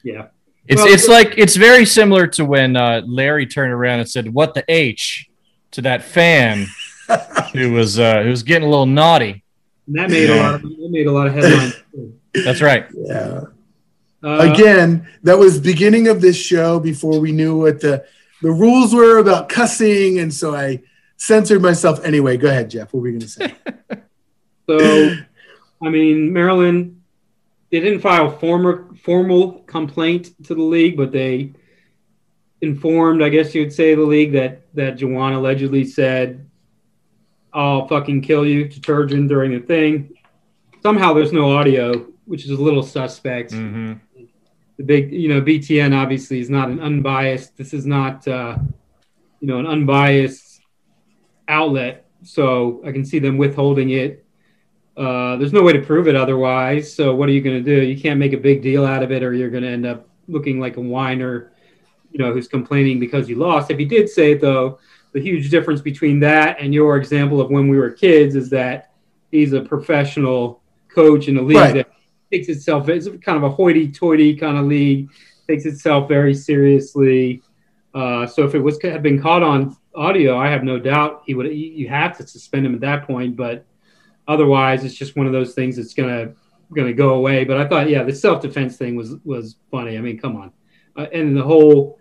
Yeah. It's Well, it's like it's very similar to when uh, Larry turned around and said, "What the h?" to that fan [laughs] who was uh, who was getting a little naughty. And that made a lot. Of, that made a lot of headlines. too. That's right. Yeah. Uh, Again, that was beginning of this show before we knew what the the rules were about cussing, and so I censored myself. Anyway, go ahead, Jeff. What were you going to say? [laughs] So, I mean, Maryland, they didn't file formal formal complaint to the league, but they informed, I guess you would say, the league that that Juwan allegedly said, "I'll fucking kill you" to Turgeon during the thing. Somehow, there's no audio, which is a little suspect. Mm-hmm. The big, you know, BTN obviously is not an unbiased. This is not, uh, you know, an unbiased outlet, so I can see them withholding it. Uh, there's no way to prove it otherwise. So what are you going to do? You can't make a big deal out of it, or you're going to end up looking like a whiner, you know, who's complaining because you lost. If he did say it, though, the huge difference between that and your example of when we were kids is that he's a professional coach in a league Right. that takes itself it's kind of a hoity-toity kind of league, takes itself very seriously. Uh, so if it was had been caught on audio, I have no doubt he would. You have to suspend him at that point, but otherwise, it's just one of those things that's gonna gonna go away. But I thought, yeah, the self defense thing was was funny. I mean, come on, uh, and the whole.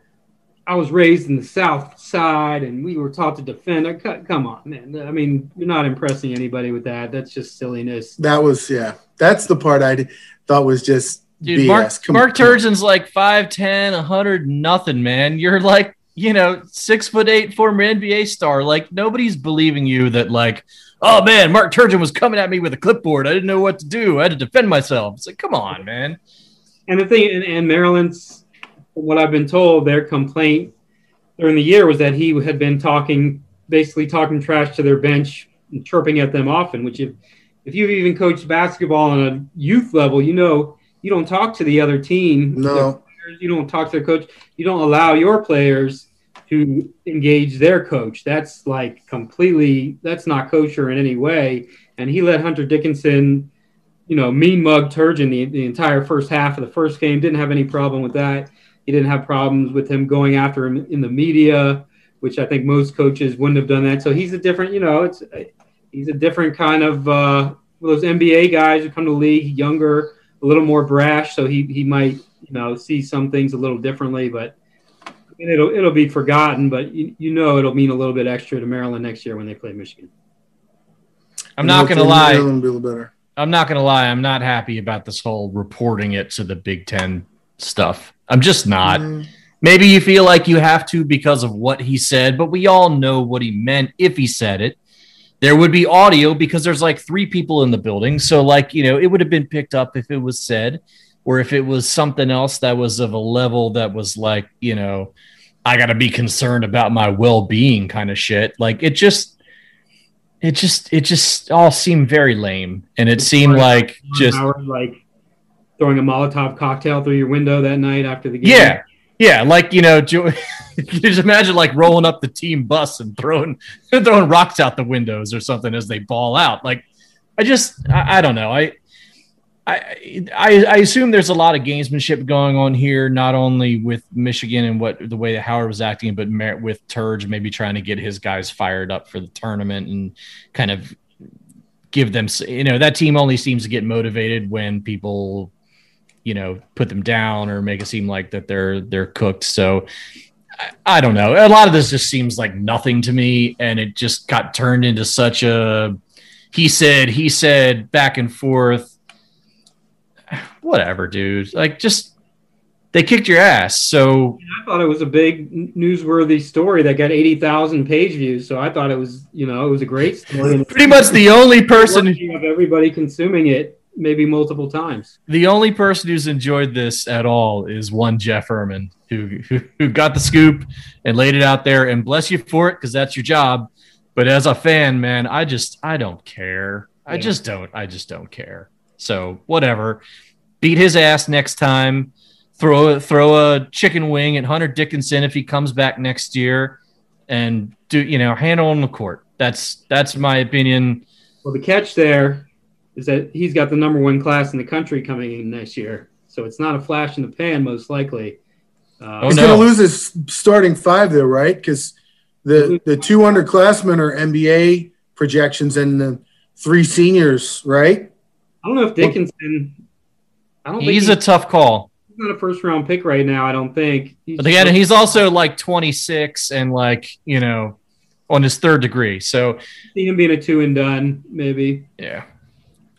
I was raised in the South Side, and we were taught to defend. Co- Come on, man. I mean, you're not impressing anybody with that. That's just silliness. That was yeah. That's the part I thought was just Dude, BS. Mark, Come Mark on. Turgeon's like 5'10, a 100 nothing, man. You're like, you know, six foot eight former NBA star. Like, nobody's believing you that, like, oh man, Mark Turgeon was coming at me with a clipboard. I didn't know what to do. I had to defend myself. It's like, come on, man. And the thing, and, and Maryland's, from what I've been told, their complaint during the year was that he had been talking, basically talking trash to their bench and chirping at them often. Which, if if you've even coached basketball on a youth level, you know you don't talk to the other team. No. players, you don't talk to their coach. You don't allow your players to engage their coach. That's like completely. That's not kosher in any way. And he let Hunter Dickinson you know, mean mug Turgeon the, the entire first half of the first game. Didn't have any problem with that. He didn't have problems with him going after him in the media, which I think most coaches wouldn't have done that. So he's a different, you know, it's he's a different kind of uh, those NBA guys who come to the league, younger, a little more brash. So he he might you know see some things a little differently, but. I mean, It'll it'll be forgotten, but you, you know it'll mean a little bit extra to Maryland next year when they play Michigan. I'm not going to lie. Maryland be a little better. I'm not going to lie. I'm not happy about this whole reporting it to the Big Ten stuff. I'm just not. Mm. Maybe you feel like you have to because of what he said, but we all know what he meant if he said it. There would be audio because there's like three people in the building. So, like, you know, it would have been picked up if it was said, or if it was something else that was of a level that was like, you know, I got to be concerned about my well being kind of shit. Like, it just, it just, it just all seemed very lame. And it seemed like just, like throwing a Molotov cocktail through your window that night after the game. Yeah. Yeah, like you know, [laughs] just imagine like rolling up the team bus and throwing [laughs] throwing rocks out the windows or something as they ball out. Like, I just I, I don't know. I, I I I assume there's a lot of gamesmanship going on here, not only with Michigan and what the way that Howard was acting, but with Turge maybe trying to get his guys fired up for the tournament and kind of give them you know that team only seems to get motivated when people you know put them down or make it seem like that they're they're cooked. So I, I don't know. A lot of this just seems like nothing to me and it just got turned into such a he said he said back and forth. Whatever dude. Like just they kicked your ass. So I thought it was a big newsworthy story that got 80,000 page views. So I thought it was, you know, it was a great story. Pretty much the only person of everybody consuming it maybe multiple times. the only person who's enjoyed this at all is one Jeff Ermann who, who who got the scoop and laid it out there and bless you for it because that's your job. But as a fan, man, I just I don't care. I Yeah. just don't. I just don't care. So whatever. Beat his ass next time. throw a, throw a chicken wing at Hunter Dickinson if he comes back next year, and do you know handle on the court. That's that's my opinion. Well, the catch there is that he's got the number one class in the country coming in next year, so it's not a flash in the pan, most likely. Uh, He's going to lose his starting five, though, right? Because the the two underclassmen are NBA projections and the three seniors, right? I don't know if Dickinson. I don't. He's think a tough call. He's not a first round pick right now. I don't think. He's But again, he's also like 26 and like you know on his third degree. So see him being a two and done, maybe. Yeah.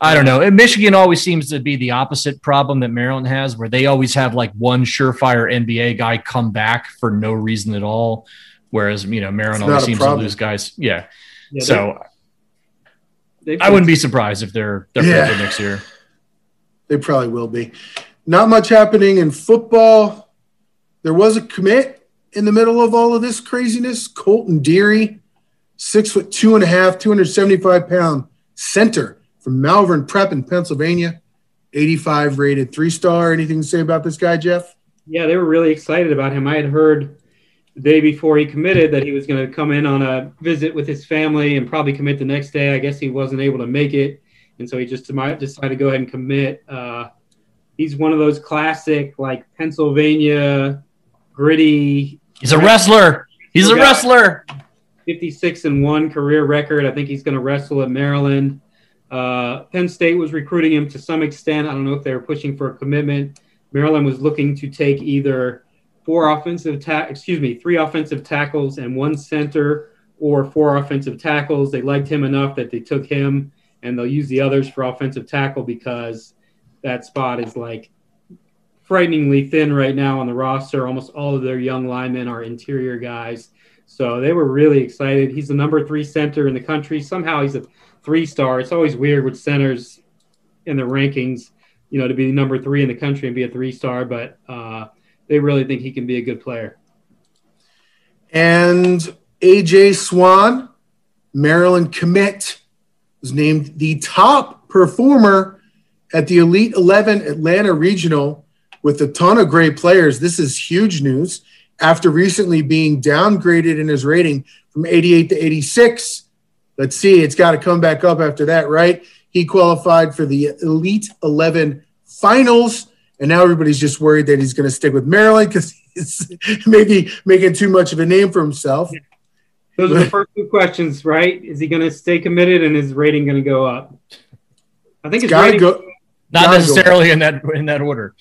I don't know. And Michigan always seems to be the opposite problem that Maryland has, where they always have like one surefire NBA guy come back for no reason at all, whereas you know Maryland always seems to lose guys. Yeah. Yeah, so I wouldn't be surprised if they're they're Yeah. good next year. They probably will be. Not much happening in football. There was a commit in the middle of all of this craziness. Colton Deary, six foot two and a half, 275 pound center from Malvern Prep in Pennsylvania, 85 rated, three star. Anything to say about this guy, Jeff? Yeah, they were really excited about him. I had heard the day before he committed that he was going to come in on a visit with his family and probably commit the next day. I guess he wasn't able to make it, and so he just decided to go ahead and commit. Uh, he's one of those classic, like Pennsylvania gritty. He's a wrestler. He's a wrestler. 56 and one career record. I think he's going to wrestle at Maryland. Uh, Penn State was recruiting him to some extent. I don't know if they were pushing for a commitment. Maryland was looking to take either four offensive ta- excuse me, three offensive tackles and one center, or four offensive tackles. They liked him enough that they took him, and they'll use the others for offensive tackle because that spot is like frighteningly thin right now on the roster. Almost all of their young linemen are interior guys. So they were really excited. He's the number three center in the country. Somehow he's a three star. It's always weird with centers in the rankings, you know, to be number three in the country and be a three star, but uh, they really think he can be a good player. And AJ Swann, Maryland commit, was named the top performer at the Elite 11 Atlanta Regional with a ton of great players. This is huge news after recently being downgraded in his rating from 88 to 86. Let's see, it's got to come back up after that, right? He qualified for the Elite 11 finals, and now everybody's just worried that he's going to stick with Maryland because he's [laughs] maybe making too much of a name for himself. Those are the first two questions, right? Is he going to stay committed and is rating going to go up? I think his Gotta go- Not gotta go. necessarily in that in that order.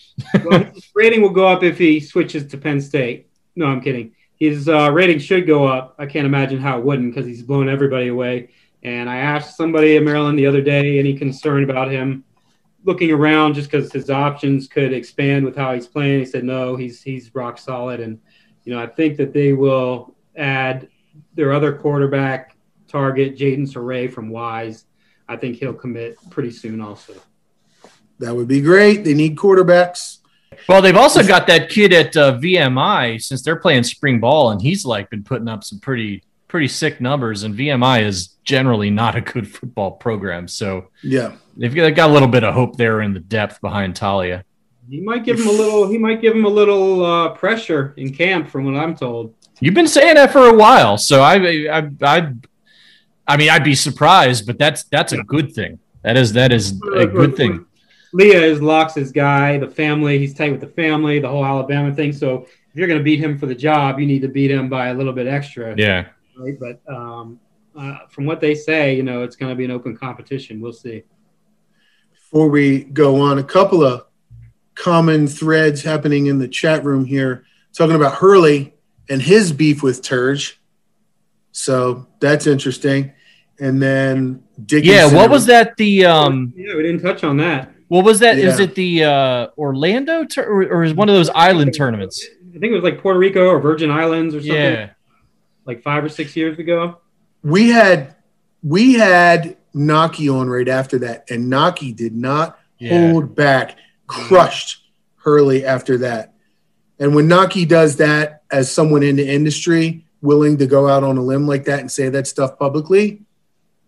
well, his rating will go up if he switches to Penn State. No, I'm kidding. His uh, rating should go up. I can't imagine how it wouldn't because he's blown everybody away. And I asked somebody in Maryland the other day any concern about him looking around just because his options could expand with how he's playing. He said no, he's he's rock solid, and you know I think that they will add their other quarterback target, Jayden Sauray from Wise. I think he'll commit pretty soon also. That would be great. They need quarterbacks. Well, they've also got that kid at uh, VMI since they're playing spring ball, and he's like been putting up some pretty pretty sick numbers. And VMI is generally not a good football program, so Yeah. they've got, got a little bit of hope there in the depth behind Taulia. He might give him a little. He might give him a little uh, pressure in camp, from what I'm told. You've been saying that for a while, so I, I, I, I mean, I'd be surprised, but that's that's a good thing. That is that is a good thing. Leah is Locke's guy. The family. He's tight with the family. The whole Alabama thing. So if you're going to beat him for the job, you need to beat him by a little bit extra. Yeah. Right. But um, uh, from what they say, you know, it's going to be an open competition. We'll see. Before we go on, a couple of common threads happening in the chat room here, talking about Hurley and his beef with Turge. So that's interesting. And then Dickinson. Yeah, what was that? The um, Yeah, we didn't touch on that. What was that? Is Yeah. it the uh, Orlando tur- or, or is one of those island tournaments? I think it was like Puerto Rico or Virgin Islands or something. Yeah. Like five or six years ago. we had we had Naki on right after that, and Naki did not Yeah. hold back, crushed Hurley after that. And when Naki does that as someone in the industry, willing to go out on a limb like that and say that stuff publicly,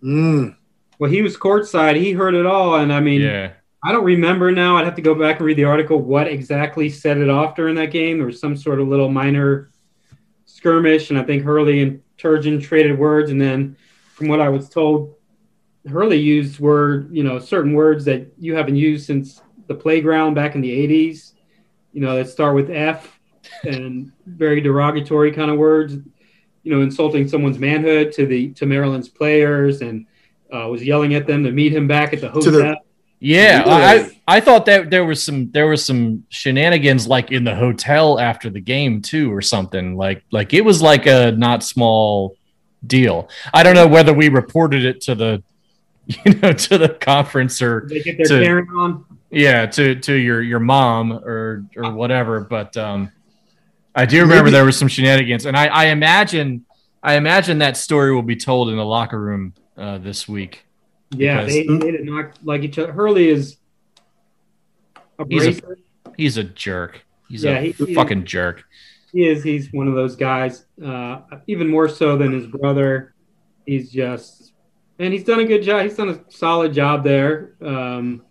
mm, Well, he was courtside. He heard it all, and I mean, Yeah. I don't remember now. I'd have to go back and read the article. What exactly set it off during that game? There was some sort of little minor skirmish, and I think Hurley and Turgeon traded words. And then, from what I was told, Hurley used word, you know, certain words that you haven't used since the playground back in the '80s. You know, that start with F, and very derogatory kind of words. You know, insulting someone's manhood to the to Maryland's players, and uh, was yelling at them to meet him back at the hotel. The- Yeah, Really? I I thought that there was some there was some shenanigans like in the hotel after the game too, or something like like it was like a not small deal. I don't know whether we reported it to the [laughs] you know to the conference or they get their to- Karen on. yeah to to your your mom or or whatever, but um, I do remember Maybe- there was some shenanigans, and I I imagine I imagine that story will be told in the locker room uh, this week. Yeah, Because- they, they did not like each other. Hurley is He's a-. He's a jerk. He's Yeah, a he- he- fucking jerk. He is. He's one of those guys, uh, even more so than his brother. He's just, and he's done a good job. He's done a solid job there. Um,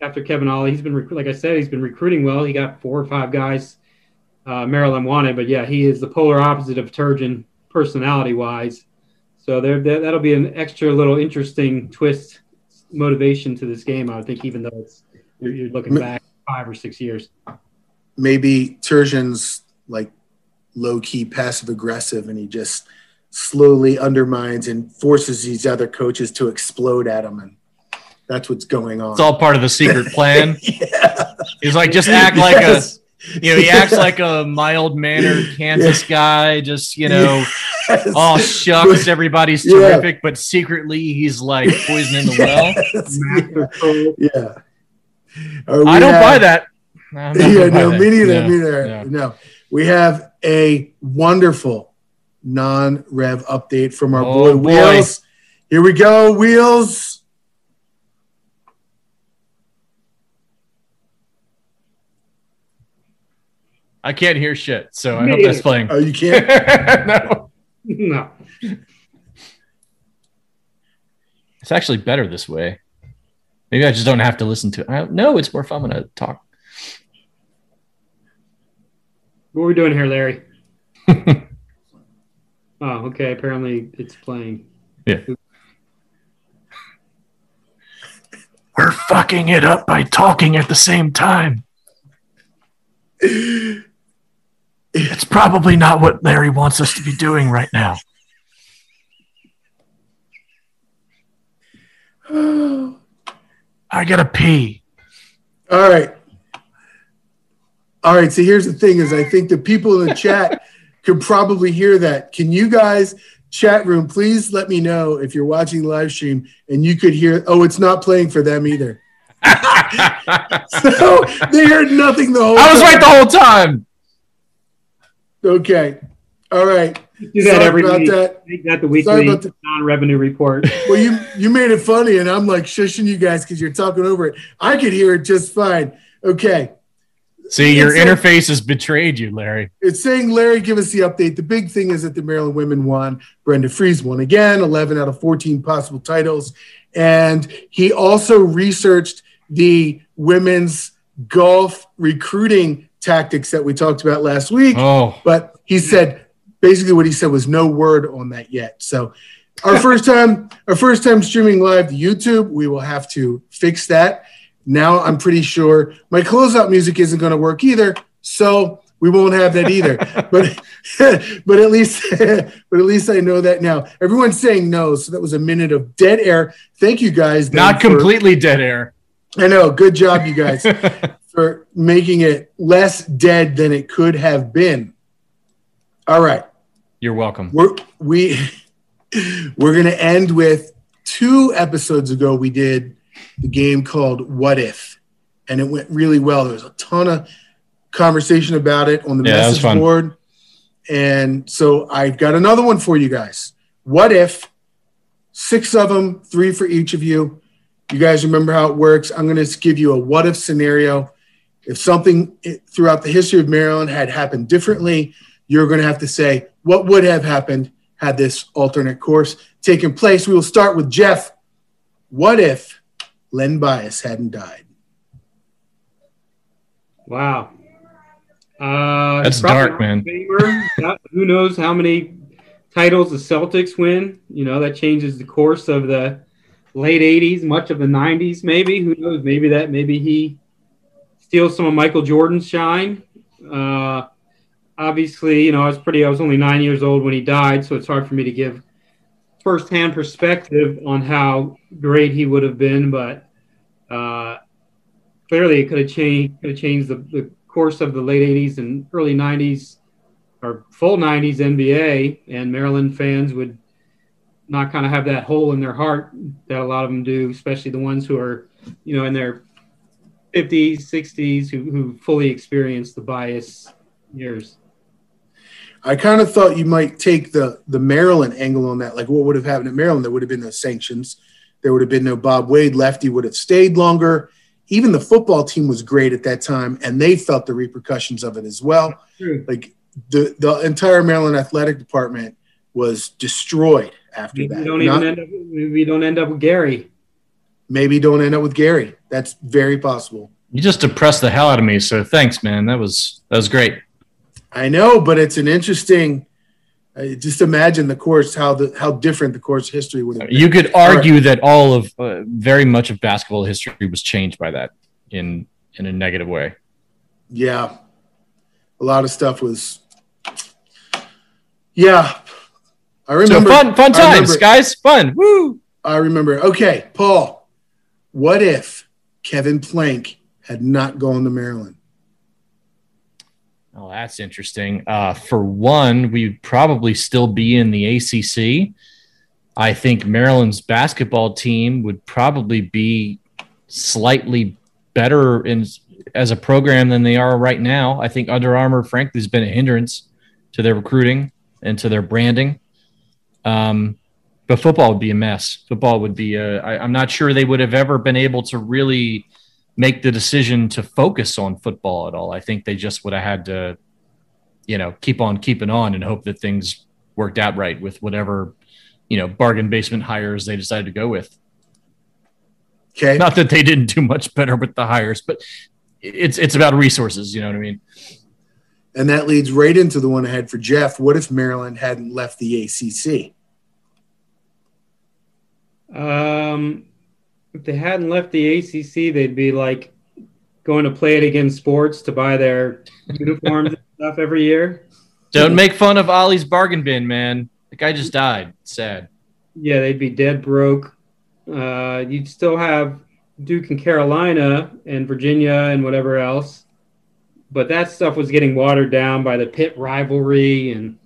after Kevin Ollie, he's been, rec- like I said, he's been recruiting well. He got four or five guys uh, Maryland wanted, but yeah, he is the polar opposite of Turgeon personality wise. So there, that, that'll be an extra little interesting twist motivation to this game. I would think, even though it's you're, you're looking back five or six years. maybe Turgeon's like low key passive aggressive and he just slowly undermines and forces these other coaches to explode at him and that's what's going on. It's all part of the secret plan. [laughs] yeah. He's like, just [laughs] act like Yes. a, [laughs] you know, he acts like a mild mannered [laughs] Kansas guy. Just you know, Yes. oh shucks, [laughs] everybody's Yeah. terrific, but secretly he's like poisoning the well. Yes. Master pro. Yeah. We I don't have- buy that. Yeah, no, me neither. Yeah, Me neither. yeah. No, we have a wonderful non-rev update from our Oh, boy boy. Wheels. Here we go, Wheels. I can't hear shit, so I Me hope that's either. playing. Oh, you can't. [laughs] no, No. it's actually better this way. Maybe I just don't have to listen to it. I, no, it's more fun when I talk. What are we doing here, Larry? [laughs] oh, okay. Apparently, it's playing. Yeah. We're fucking it up by talking at the same time. [laughs] It's probably not what Larry wants us to be doing right now. I gotta pee. All right. All right. So here's the thing: is I think the people in the chat [laughs] could probably hear that. Can you guys, chat room, please let me know if you're watching the live stream and you could hear? Oh, it's not playing for them either. [laughs] [laughs] so they heard nothing the whole. I was time. right the whole time. Okay. All right. Do that Sorry every about week. that. Make that the Sorry weekly about the- non-revenue report. [laughs] Well, you you made it funny, and I'm like shushing you guys because you're talking over it. I could hear it just fine. Okay. See, your It's like- interface has betrayed you, Larry. It's saying, Larry, give us the update. The big thing is that the Maryland women won. Brenda Frese won again, 11 out of 14 possible titles. And he also researched the women's golf recruiting tactics that we talked about last week. Oh, But he said basically what he said was no word on that yet. So our [laughs] first time, our first time streaming live to YouTube, we will have to fix that. Now I'm pretty sure my closeout music isn't going to work either, so we won't have that either. [laughs] but [laughs] but at least but at least I know that now. Everyone's saying no, so that was a minute of dead air. Thank you guys. not completely dead air. I know. Good job, you guys, [laughs] for making it less dead than it could have been. All right You're welcome. we're we [laughs] we're gonna end with two episodes ago we did the game called what if and it went really well there was a ton of conversation about it on the Yeah, message board and so i've got another one for you guys what if six of them three for each of you you guys remember how it works i'm going to give you a what if scenario if something throughout the history of maryland had happened differently you're going to have to say what would have happened had this alternate course taken place. We will start with Jeff. What if Len Bias hadn't died. Wow. Uh, That's dark, man. [laughs] Who knows how many titles the Celtics win? You know, that changes the course of the late 80s, much of the 90s, maybe. Who knows? Maybe that, maybe he steals some of Michael Jordan's shine. Uh, obviously, you know, I was pretty, I was only nine years old when he died, so it's hard for me to give firsthand perspective on how great he would have been, but uh, clearly it could have changed, could have changed the, the course of the late 80s and early 90s or full 90s NBA, and Maryland fans would not kind of have that hole in their heart that a lot of them do, especially the ones who are, you know, in their 50s, 60s, who, who fully experienced the bias years. I kind of thought you might take the the Maryland angle on that. Like, what would have happened at Maryland? There would have been no sanctions. There would have been no Bob Wade. Lefty would have stayed longer. Even the football team was great at that time, and they felt the repercussions of it as well. True. Like the the entire Maryland athletic department was destroyed after Maybe that. we don't Not- even end up. Maybe we don't end up with Gary. maybe don't end up with Gary. That's very possible. You just depressed the hell out of me. So thanks, man. That was that was great. I know, but it's an interesting. Uh, just imagine the course, how the how different the course history would have been. You could argue that all of uh, very much of basketball history was changed by that in in a negative way. Yeah, a lot of stuff was. Yeah, I remember. so fun, fun times, remember- guys. Fun. Woo. I remember. Okay, Paul. What if Kevin Plank had not gone to Maryland? Oh, that's interesting. Uh, for one, we'd probably still be in the ACC. I think Maryland's basketball team would probably be slightly better in as a program than they are right now. I think Under Armour, frankly, has been a hindrance to their recruiting and to their branding. Um, but football would be a mess. Football would be. A, I, I'm not sure they would have ever been able to really make the decision to focus on football at all. I think they just would have had to, you know, keep on keeping on and hope that things worked out right with whatever, you know, bargain basement hires they decided to go with. Okay. Not that they didn't do much better with the hires, but it's it's about resources. You know what I mean? And that leads right into the one I had for Jeff. What if Maryland hadn't left the ACC? Um, if they hadn't left the ACC, they'd be like going to Play It Again Sports to buy their uniforms and stuff every year. Don't make fun of Ollie's bargain bin, man. The guy just died. Sad. Yeah, they'd be dead broke. Uh, you'd still have Duke and Carolina and Virginia and whatever else, but that stuff was getting watered down by the Pitt rivalry and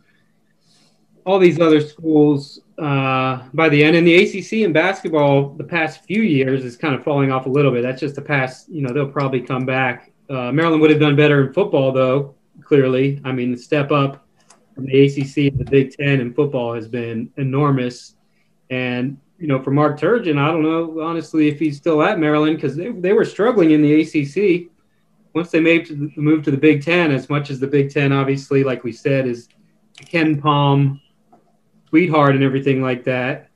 all these other schools. Uh, by the end, in the ACC in basketball, the past few years is kind of falling off a little bit. That's just the past. You know, they'll probably come back. Uh, Maryland would have done better in football, though. Clearly, I mean, the step up from the ACC to the Big Ten in football has been enormous. And you know, for Mark Turgeon, I don't know honestly if he's still at Maryland because they, they were struggling in the ACC. Once they made the move to the Big Ten, as much as the Big Ten, obviously, like we said, is KenPom, sweetheart, and everything like that.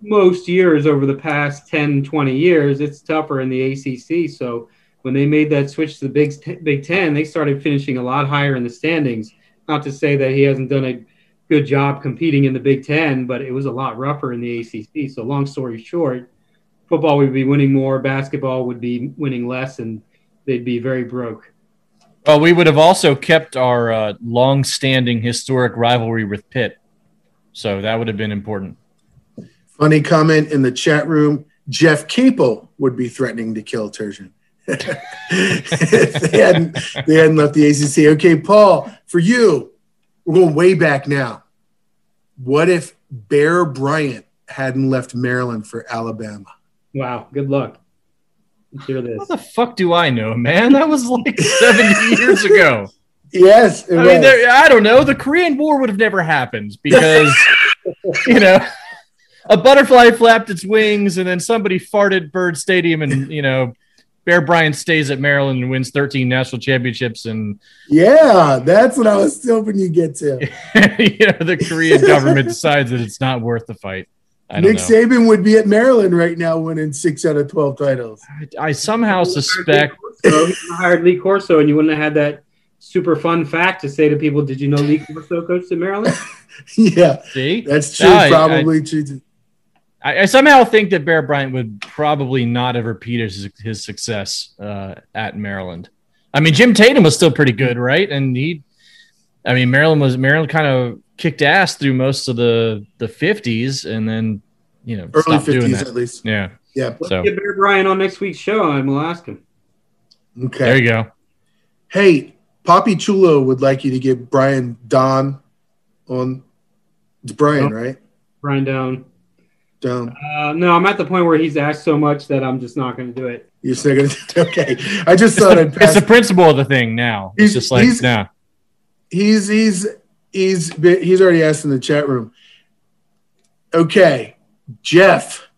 Most years over the past 10, 20 years, it's tougher in the ACC. So when they made that switch to the Big Big Ten, they started finishing a lot higher in the standings. Not to say that he hasn't done a good job competing in the Big Ten, but it was a lot rougher in the ACC. So, long story short, football would be winning more, basketball would be winning less, and they'd be very broke. Well, we would have also kept our uh, long-standing historic rivalry with Pitt, so that would have been important. Funny comment in the chat room. Jeff Capel would be threatening to kill Turgeon. if [laughs] they hadn't, they hadn't left the ACC. Okay, Paul, for you, we're going way back now. What if Bear Bryant hadn't left Maryland for Alabama? Wow, good luck. Let's hear this. What the fuck do I know, man? That was like [laughs] 70 years ago. Yes, it I was. mean, there, I don't know. The Korean War would have never happened because, [laughs] you know, a butterfly flapped its wings and then somebody farted Byrd Stadium and, you know, Bear Bryant stays at Maryland and wins 13 national championships and, yeah, that's what I was hoping you get to. [laughs] you know, the Korean government decides that it's not worth the fight. I don't Nick know. Saban would be at Maryland right now, winning six out of twelve titles. I somehow suspect. So hired Lee Corso, and you wouldn't have had that super fun fact to say to people, "Did you know Lee Corso coached at Maryland?" [laughs] yeah, See, that's true. No, I- probably true. I, I somehow think that Bear Bryant would probably not have repeated his, his success uh, at Maryland. I mean, Jim Tatum was still pretty good, right? And he, I mean, Maryland was Maryland kind of kicked ass through most of the the fifties, and then you know Early fifties at least. Yeah. Yeah. Let's So get Bear Bryant on next week's show, and we'll ask him. Okay. there you go. Hey, Poppy Chulo would like you to get Brian Don on. It's Brian, No. right? Brian Down. Down. Uh, no, I'm at the point where he's asked so much that I'm just not going to do it. You're still gonna. [laughs] Okay. I just thought I'd It's the principle of the thing now. It's He's- just like he's- nah. he's he's he's he's already asked in the chat room. Okay, Jeff,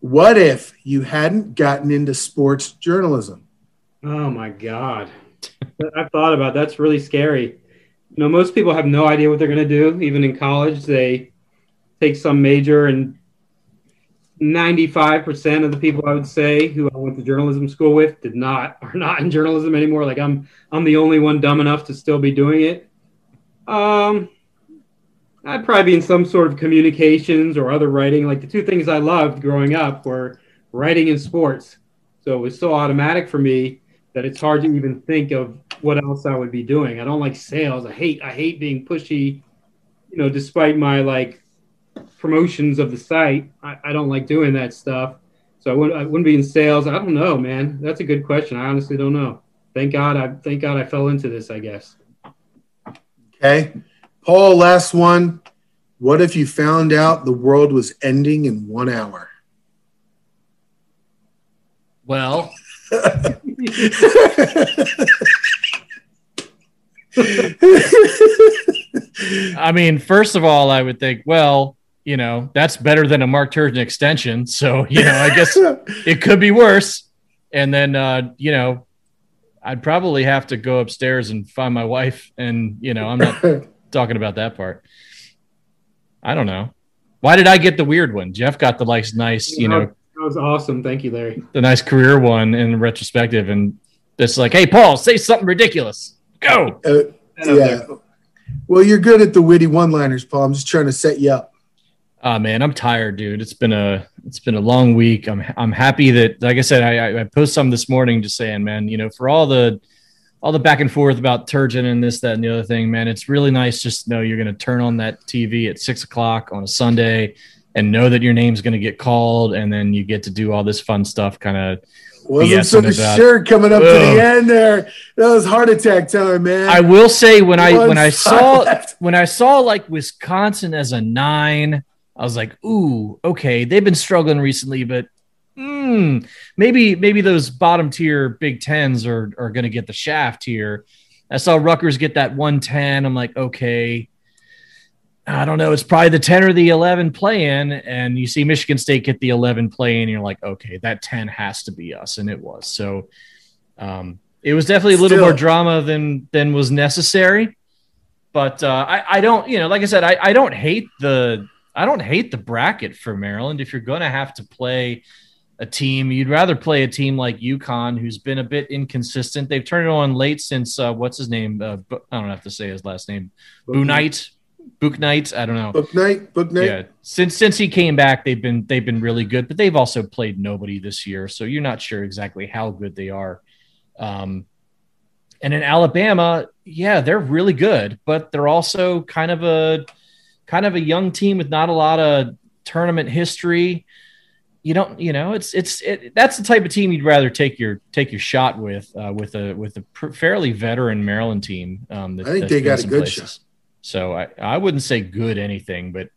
what if you hadn't gotten into sports journalism? Oh my god, I've thought about that. that's really scary. You know, most people have no idea what they're going to do. Even in college, they take some major, and 95% of the people I would say who I went to journalism school with did not are not in journalism anymore. Like I'm I'm the only one dumb enough to still be doing it. Um, I'd probably be in some sort of communications or other writing. Like the two things I loved growing up were writing and sports. So it was so automatic for me that it's hard to even think of what else I would be doing. I don't like sales. I hate I hate being pushy. You know, despite my like promotions of the site, I, I don't like doing that stuff. So I wouldn't I wouldn't be in sales. I don't know, man. That's a good question. I honestly don't know. Thank God I thank God I fell into this. I guess. Okay, Paul, last one. What if you found out the world was ending in one hour? Well, [laughs] I mean, first of all, I would think, well, you know, that's better than a Mark Turgeon extension. So, you know, I guess [laughs] it could be worse. And then, uh, you know, I'd probably have to go upstairs and find my wife. And, you know, I'm not [laughs] talking about that part. I don't know. Why did I get the weird one? Jeff got the like nice, you know, that was awesome. Thank you, Larry. the nice career one in retrospective. And it's like, hey, Paul, say something ridiculous. Go. Uh, yeah. Well, you're good at the witty one-liners, Paul. I'm just trying to set you up. Oh man, I'm tired, dude. It's been a it's been a long week. I'm I'm happy that, like I said, I I- posted some this morning, just saying, man, you know, for all the all the back and forth about Turgeon and this, that, and the other thing, man, it's really nice just to know you're going to turn on that TV at six o'clock on a Sunday and know that your name's going to get called, and then you get to do all this fun stuff, kind of. Wasn't so about- sure coming up to the end there. That was heart attack time, man. I will say when I when I saw left. [laughs] when I saw like Wisconsin as a nine, I was like, ooh, okay, they've been struggling recently, but mm, maybe maybe those bottom tier Big Tens are are going to get the shaft here. I saw Rutgers get that one ten. I'm like, okay. I don't know. It's probably the 10 or the 11 play in, and you see Michigan State get the 11 play in, and you're like, okay, that 10 has to be us. And it was. So um, it was definitely a little Still- more drama than than was necessary. But uh, I, I don't, you know, like I said, I, I don't hate the I don't hate the bracket for Maryland. If you're going to have to play a team, you'd rather play a team like UConn, who's been a bit inconsistent. They've turned it on late since uh, what's his name? Uh, I don't have to say his last name. Boo Knight, Book Knight. I don't know. Book night, book night. Yeah, since since he came back, they've been they've been really good, but they've also played nobody this year, so you're not sure exactly how good they are. Um, and in Alabama, yeah, they're really good, but they're also kind of a kind of a young team with not a lot of tournament history. You don't, you know, it's it's it, that's the type of team you'd rather take your take your shot with uh, with a with a pr- fairly veteran Maryland team. Um, that, I think they got a good places. shot. So I, I wouldn't say good anything, but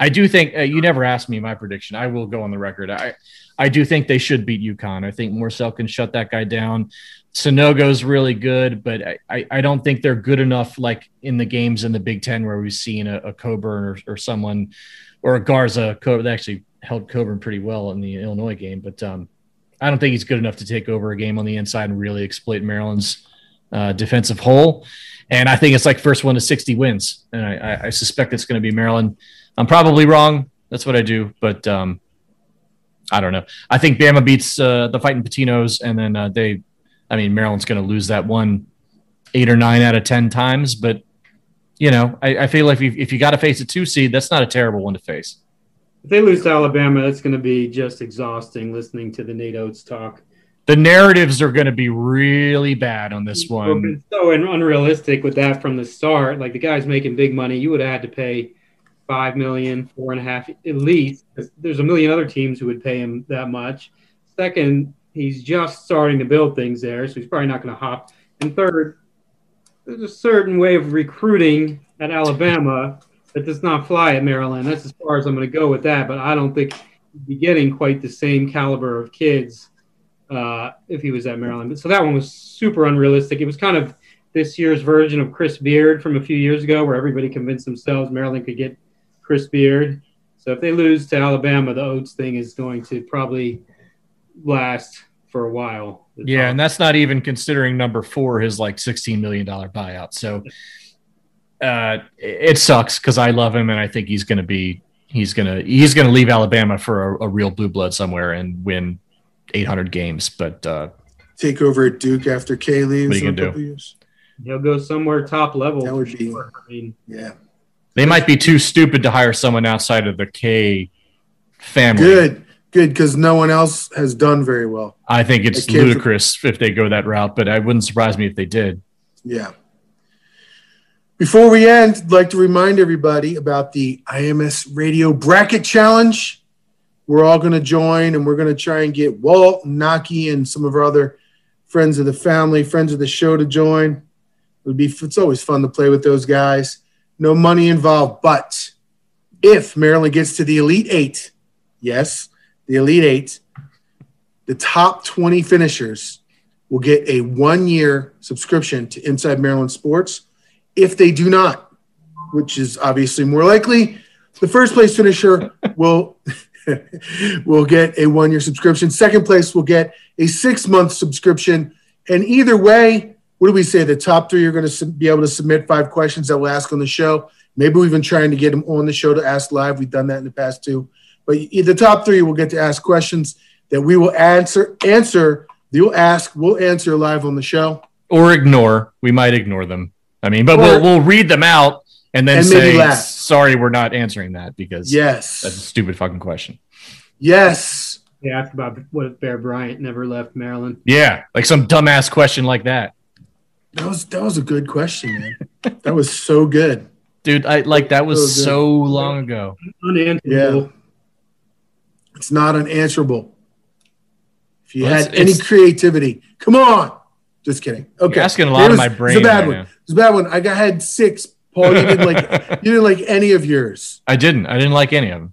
I do think uh, you never asked me my prediction. I will go on the record. I I do think they should beat UConn. I think Morsell can shut that guy down. Sanogo's really good, but I, I, don't think they're good enough like in the games in the Big Ten where we've seen a, a Cockburn or, or someone or a Garza. Cockburn, they actually held Cockburn pretty well in the Illinois game, but um, I don't think he's good enough to take over a game on the inside and really exploit Maryland's uh, defensive hole. And I think it's like first one to 60 wins. And I, I, I suspect it's going to be Maryland. I'm probably wrong. That's what I do. But um, I don't know. I think Bama beats uh, the fighting Pitinos, and then uh, they. I mean, Maryland's going to lose that one eight or nine out of ten times, but you know, I, I feel like if you, if you got to face a two seed, that's not a terrible one to face. If they lose to Alabama, that's going to be just exhausting listening to the Nate Oats talk. The narratives are going to be really bad on this one. So unrealistic with that from the start. Like the guy's making big money. You would have had to pay five million, four and a half at least. There's a million other teams who would pay him that much. Second, he's just starting to build things there, so he's probably not going to hop. And third, there's a certain way of recruiting at Alabama that does not fly at Maryland. That's as far as I'm going to go with that. But I don't think he'd be getting quite the same caliber of kids uh, if he was at Maryland. So that one was super unrealistic. It was kind of this year's version of Chris Beard from a few years ago, where everybody convinced themselves Maryland could get Chris Beard. So if they lose to Alabama, the Oats thing is going to probably last for a while. Yeah, and that's not even considering number four, his like sixteen million dollar buyout. So uh, it sucks because I love him and I think he's going to be he's gonna he's gonna leave Alabama for a, a real blue blood somewhere and win eight hundred games. But uh, Take over at Duke after K leaves. What are you gonna do? years. He'll go somewhere top level. That would be- sure. I mean, Yeah. they might be too stupid to hire someone outside of the K family. Good. Good because no one else has done very well. I think it's ludicrous if they go that route, but it wouldn't surprise me if they did. Yeah. Before we end, I'd like to remind everybody about the IMS Radio Bracket Challenge. We're all going to join and we're going to try and get Walt, Naki, and some of our other friends of the family, friends of the show to join. It would be it's always fun to play with those guys. No money involved, but if Maryland gets to the Elite Eight, yes, the Elite Eight, the top 20 finishers will get a one year subscription to Inside Maryland Sports. If they do not, which is obviously more likely, the first place finisher will [laughs] will get a one year subscription. Second place will get a six month subscription. And either way, what do we say? The top three are going to be able to submit five questions that we'll ask on the show. Maybe we've been trying to get them on the show to ask live. We've done that in the past too. But the top three will get to ask questions that we will answer. Answer. You'll ask. We'll answer live on the show. Or ignore. We might ignore them. I mean, but Or- we'll we'll read them out and then And say sorry, we're not answering that because Yes. that's a stupid fucking question. Yes. they asked about what if Bear Bryant never left Maryland. Yeah, like some dumbass question like that, That was that was a good question, man. that was so good. dude. I like that was So so long ago. Unanswerable. Yeah. It's not unanswerable. If you Well, had any creativity, come on. Just kidding. Okay, You're asking a lot It of my brain. It's a bad right one. now. It's a bad one. I got had six. Paul, you didn't like [laughs] you didn't like any of yours. I didn't. I didn't like any of them.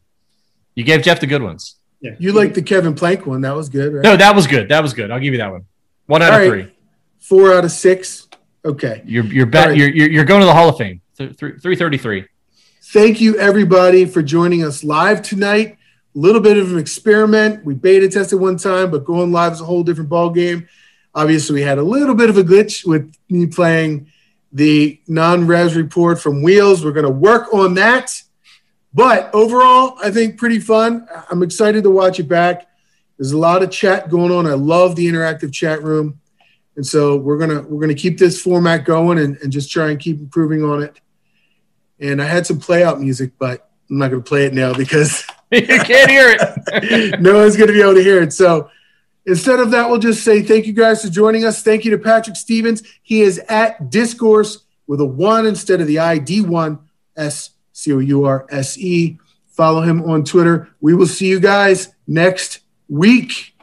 You gave Jeff the good ones. Yeah. You liked the Kevin Plank one. That was good, right? No, that was good. That was good. I'll give you that one. One out All of right. three. Four out of six. Okay. You're you're bet. Right. You're, you're you're going to the Hall of Fame. Three thirty three. Thank you, everybody, for joining us live tonight. Little bit of an experiment. We beta tested one time, but going live is a whole different ball game. Obviously, we had a little bit of a glitch with me playing the non-res report from Wheels. We're going to work on that. But overall, I think pretty fun. I'm excited to watch it back. There's a lot of chat going on. I love the interactive chat room. And so we're gonna we're gonna keep this format going and, and just try and keep improving on it. And I had some play out music, but I'm not gonna play it now because [laughs] [laughs] you can't hear it. [laughs] no one's going to be able to hear it. So instead of that, we'll just say thank you guys for joining us. Thank you to Patrick Stevens. He is at Discourse with a one instead of the ID one S C O U R S E. Follow him on Twitter. We will see you guys next week.